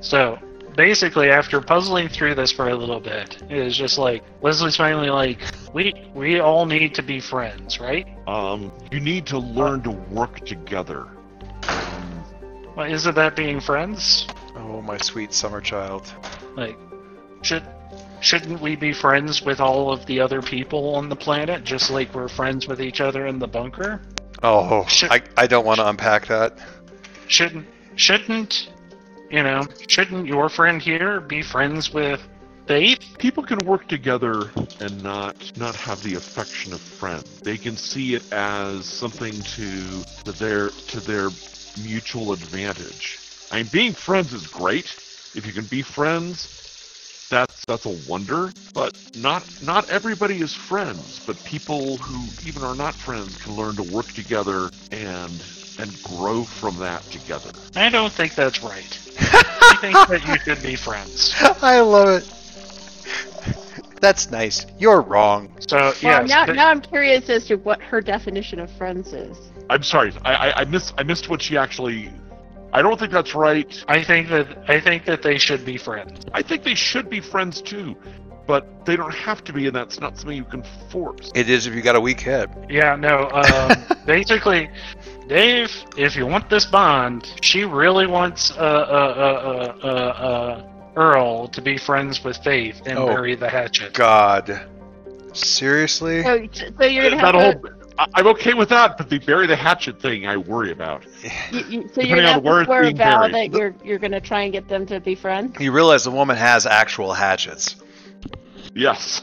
so, basically, after puzzling through this for a little bit, it's just like Leslie's finally like, we we all need to be friends, right? Um, you need to learn to work together. Well, isn't that being friends? Oh, my sweet summer child. Like, should shouldn't we be friends with all of the other people on the planet, just like we're friends with each other in the bunker? Oh, Should- I, I don't want to unpack that. Shouldn't shouldn't you know? Shouldn't your friend here be friends with Faith? people can work together and not not have the affection of friends. They can see it as something to to their to their mutual advantage. I mean, being friends is great. If you can be friends, that's that's a wonder. But not not everybody is friends. But people who even are not friends can learn to work together and and grow from that together. I don't think that's right. I think that you should be friends. I love it. That's nice. You're wrong. So Well, yes, now, but- now I'm curious as to what her definition of friends is. I'm sorry. I I, I missed I missed what she actually. I don't think that's right. I think that I think that they should be friends. I think they should be friends too, but they don't have to be, and that's not something you can force. It is if you got a weak head. Yeah, no. Um, basically, Dave, if you want this bond, she really wants uh, uh, uh, uh, uh, Earl to be friends with Faith and Oh. bury the hatchet. God. Seriously? So, so you're gonna have that to, whole, I, I'm okay with that, but the bury the hatchet thing, I worry about. you, you, so depending you're gonna on have where to it's swear vow that you're you're gonna try and get them to be friends. You realize the woman has actual hatchets. Yes.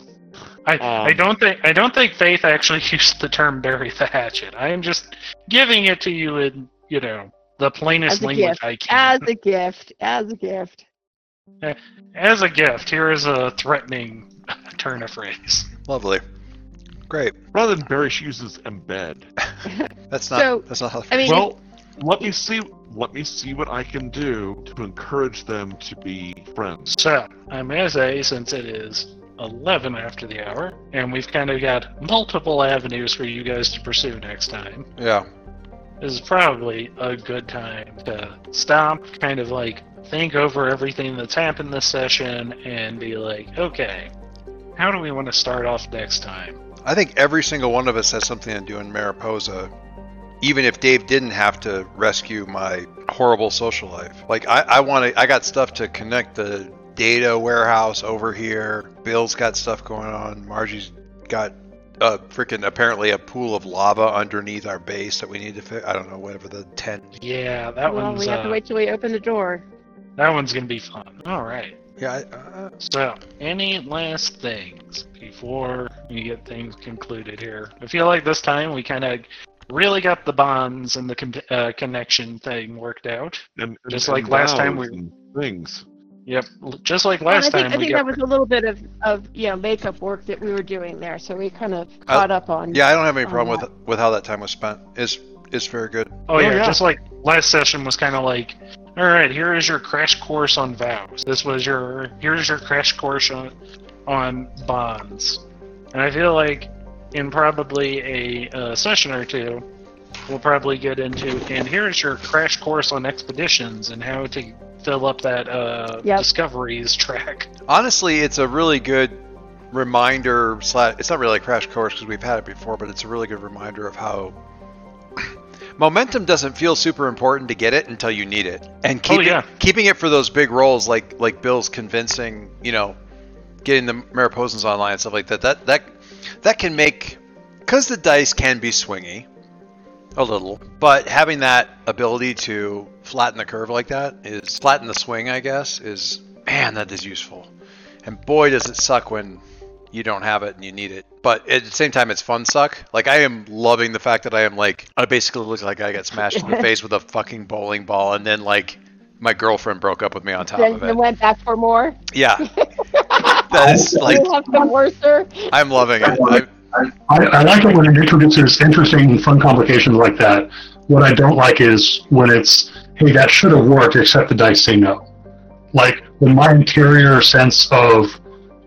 I, Um, I don't think I don't think Faith actually used the term "bury the hatchet." I am just giving it to you in you know the plainest language gift. I can. As a gift. As a gift. As a gift, here is a threatening turn of phrase. Lovely. Great. Rather than bury, she uses embed. That's not So, that's not how I mean, Well, let me see. Let me see what I can do to encourage them to be friends. So, I may say, since it is 11 after the hour, and we've kind of got multiple avenues for you guys to pursue next time, Yeah. this is probably a good time to stop, kind of like think over everything that's happened this session, and be like, okay, how do we want to start off next time? I think every single one of us has something to do in Mariposa. Even if Dave didn't have to rescue my horrible social life. Like I, I want to I got stuff to connect the data warehouse over here. Bill's got stuff going on. Margie's got a freaking apparently a pool of lava underneath our base that we need to fix. I don't know, whatever the ten. Yeah, that well, one's we have to uh, wait till we open the door. that one's gonna be fun. All right. Yeah, I, uh, So, any last things before we get things concluded here. I feel like this time we kind of really got the bonds and the con- uh, connection thing worked out. And, and- Just and like last time we- and things. Yep, just like Well, I last think, time I think got. that was a little bit of, of you know makeup work that we were doing there, so we kind of caught up on. Yeah, I don't have any problem yeah. with with how that time was spent. It's it's very good. Oh yeah, yeah. just like last session was kind of like, all right, here is your crash course on vows. This was your here's your crash course on on bonds, and I feel like in probably a uh, session or two, we'll probably get into and here's your crash course on expeditions and how to fill up that uh, Yep. discoveries track. Honestly, it's a really good reminder. Slash, it's not really a crash course because we've had it before, but it's a really good reminder of how momentum doesn't feel super important to get it until you need it, and keeping yeah. keeping it for those big roles like like Bill's convincing, you know, getting the Mariposans online and stuff like that. That that that can make because the dice can be swingy a little, but having that ability to flatten the curve like that is flatten the swing, I guess, is man, that is useful. And boy, does it suck when you don't have it and you need it. But at the same time, it's fun suck. Like I am loving the fact that I am like I basically look like I got smashed in the face with a fucking bowling ball, and then like my girlfriend broke up with me on top Then of it. it. went back for more. Yeah, that is like you have some worse, sir. I'm loving it. I, I, I like it when it introduces interesting, and fun complications like that. What I don't like is when it's, hey, that should have worked, except the dice say no. Like when my interior sense of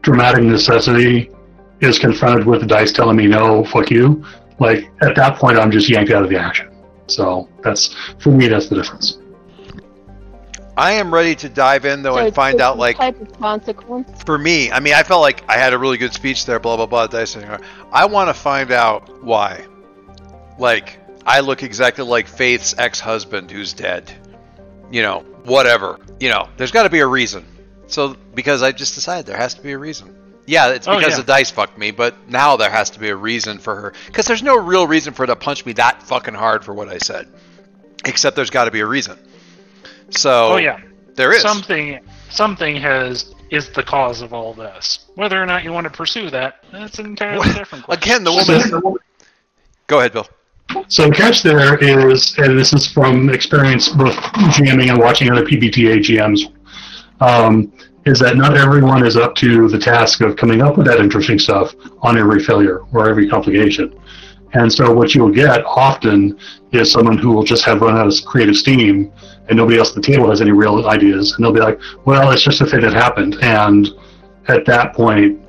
dramatic necessity is confronted with the dice telling me no, fuck you. Like at that point, I'm just yanked out of the action. So that's for me, that's the difference. I am ready to dive in though So and it's find out like type of consequence. for me, I mean, I felt like I had a really good speech there, blah blah blah. Dice. I want to find out why. Like, I look exactly like Faith's ex-husband who's dead. You know, whatever. You know, there's got to be a reason. So because I just decided there has to be a reason. Yeah, it's Oh, because yeah. the dice fucked me, but now there has to be a reason for her. Because there's no real reason for her to punch me that fucking hard for what I said. Except there's got to be a reason. So Oh yeah, there is. something something has is the cause of all this. Whether or not you want to pursue that, that's an entirely What- different question. Again, the woman. So, Go ahead, Bill. so the catch there is, and this is from experience both GMing and watching other PBTA GMs, um, is that not everyone is up to the task of coming up with that interesting stuff on every failure or every complication. And so what you'll get often is someone who will just have run out of creative steam and nobody else at the table has any real ideas. And they'll be like, well, it's just a thing that happened. And at that point,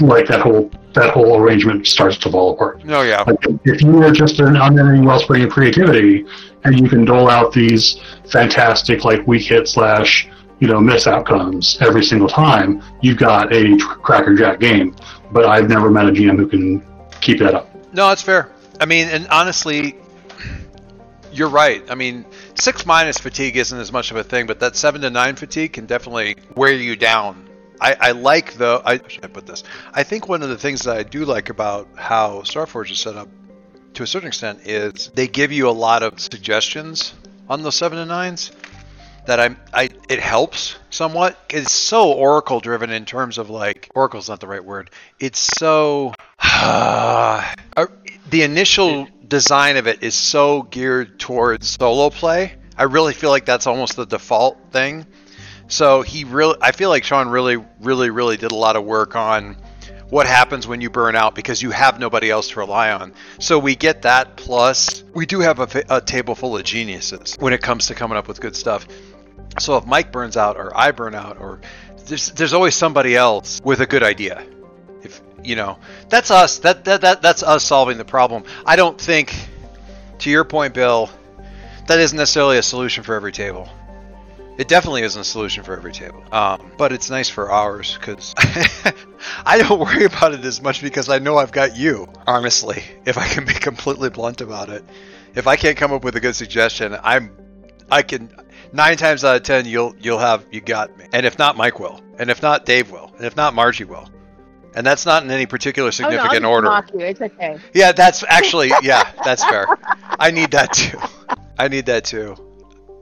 like that whole, that whole arrangement starts to fall apart. No, yeah. Like, if you are just an unending wellspring of creativity, and you can dole out these fantastic like weak hit slash you know miss outcomes every single time, you've got a crackerjack game. But I've never met a GM who can keep that up. No, it's fair. I mean, and honestly, you're right. I mean, six minus fatigue isn't as much of a thing, but that seven to nine fatigue can definitely wear you down. I, I like though. I should put this? I think one of the things that I do like about how Starforged is set up, to a certain extent, is they give you a lot of suggestions on those seven to nines. That I'm, I it helps somewhat. It's so Oracle driven in terms of like Oracle's not the right word. It's so uh, the initial design of it is so geared towards solo play. I really feel like that's almost the default thing. So he really, I feel like Shawn really, really, really did a lot of work on what happens when you burn out because you have nobody else to rely on. So we get that. Plus, we do have a, a table full of geniuses when it comes to coming up with good stuff. So if Mike burns out or I burn out or there's there's always somebody else with a good idea. You know, that's us. That that, that that's us solving the problem. I don't think to your point, Bill, that isn't necessarily a solution for every table. It definitely isn't a solution for every table. Um, but it's nice for ours because I don't worry about it as much because I know I've got you, honestly, if I can be completely blunt about it. If I can't come up with a good suggestion, I'm I can nine times out of ten you'll you'll have you got me. And if not Mike will. And if not Dave will. And if not Margie will. And that's not in any particular Oh, no, significant order. mock you. It's okay. Yeah, that's actually yeah, that's fair. I need that too. I need that too.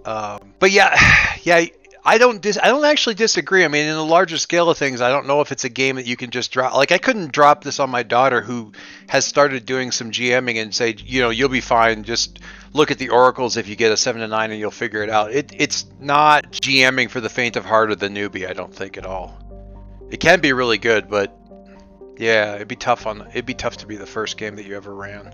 Um, but yeah, yeah, I don't dis- I don't actually disagree. I mean, in the larger scale of things, I don't know if it's a game that you can just drop. Like, I couldn't drop this on my daughter who has started doing some GMing and say, you know, you'll be fine. Just look at the oracles if you get a seven to nine, and you'll figure it out. It it's not GMing for the faint of heart or the newbie. I don't think at all. It can be really good, but yeah, it'd be tough on. It'd be tough to be the first game that you ever ran.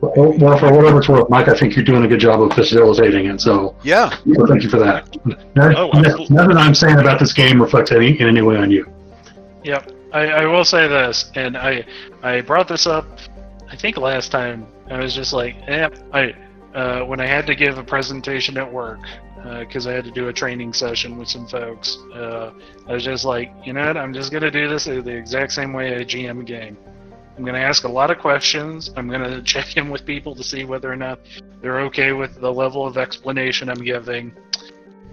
Well, well, for whatever it's worth, Mike, I think you're doing a good job of facilitating it. So, Yeah, so thank you for that. None- Oh, absolutely. Nothing I'm saying about this game reflects any in any way on you. Yep. I, I will say this, and I I brought this up. I think last time I was just like, eh, I uh, when I had to give a presentation at work because I had to do a training session with some folks. Uh, I was just like, you know what? I'm just gonna do this the exact same way I GM a game. I'm gonna ask a lot of questions. I'm gonna check in with people to see whether or not they're okay with the level of explanation I'm giving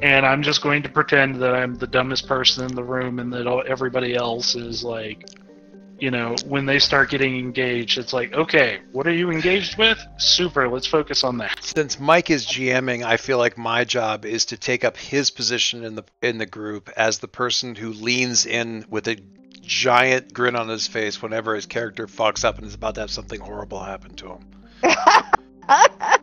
and I'm just going to pretend that I'm the dumbest person in the room, and that everybody else is like, you know, when they start getting engaged, it's like, okay, what are you engaged with? Super, let's focus on that. since Mike is GMing, I feel like my job is to take up his position in the in the group as the person who leans in with a giant grin on his face whenever his character fucks up and is about to have something horrible happen to him.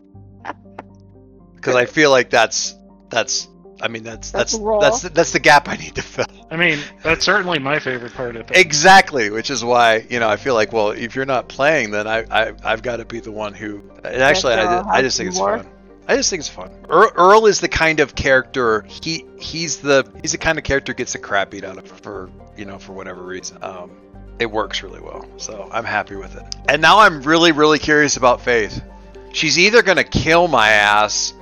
Because I feel like that's that's I mean that's That's that's raw. that's that's the gap I need to fill. I mean, that's certainly my favorite part of it. Exactly, which is why you know I feel like well if you're not playing then I, I I've got to be the one who and actually I, Earl I just think it's more? fun. I just think it's fun. Earl, Earl is the kind of character he he's the he's the kind of character who gets the crap beat out of for you know for whatever reason. Um, it works really well, so I'm happy with it. And now I'm really really curious about Faith. She's either gonna kill my ass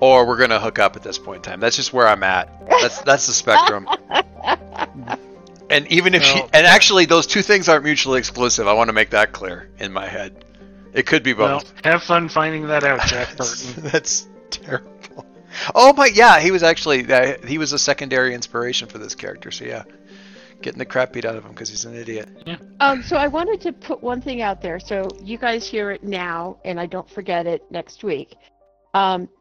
or we're gonna hook up at this point in time. That's just where I'm at. That's that's the spectrum. And even if she, Well- and actually, those two things aren't mutually exclusive. I want to make that clear in my head. It could be well, both. have fun finding that out, Jack Burton. That's terrible. Oh my, yeah, he was actually uh, he was a secondary inspiration for this character. So yeah, getting the crap beat out of him because he's an idiot. Yeah. Um, so I wanted to put one thing out there, so you guys hear it now, and I don't forget it next week. Um,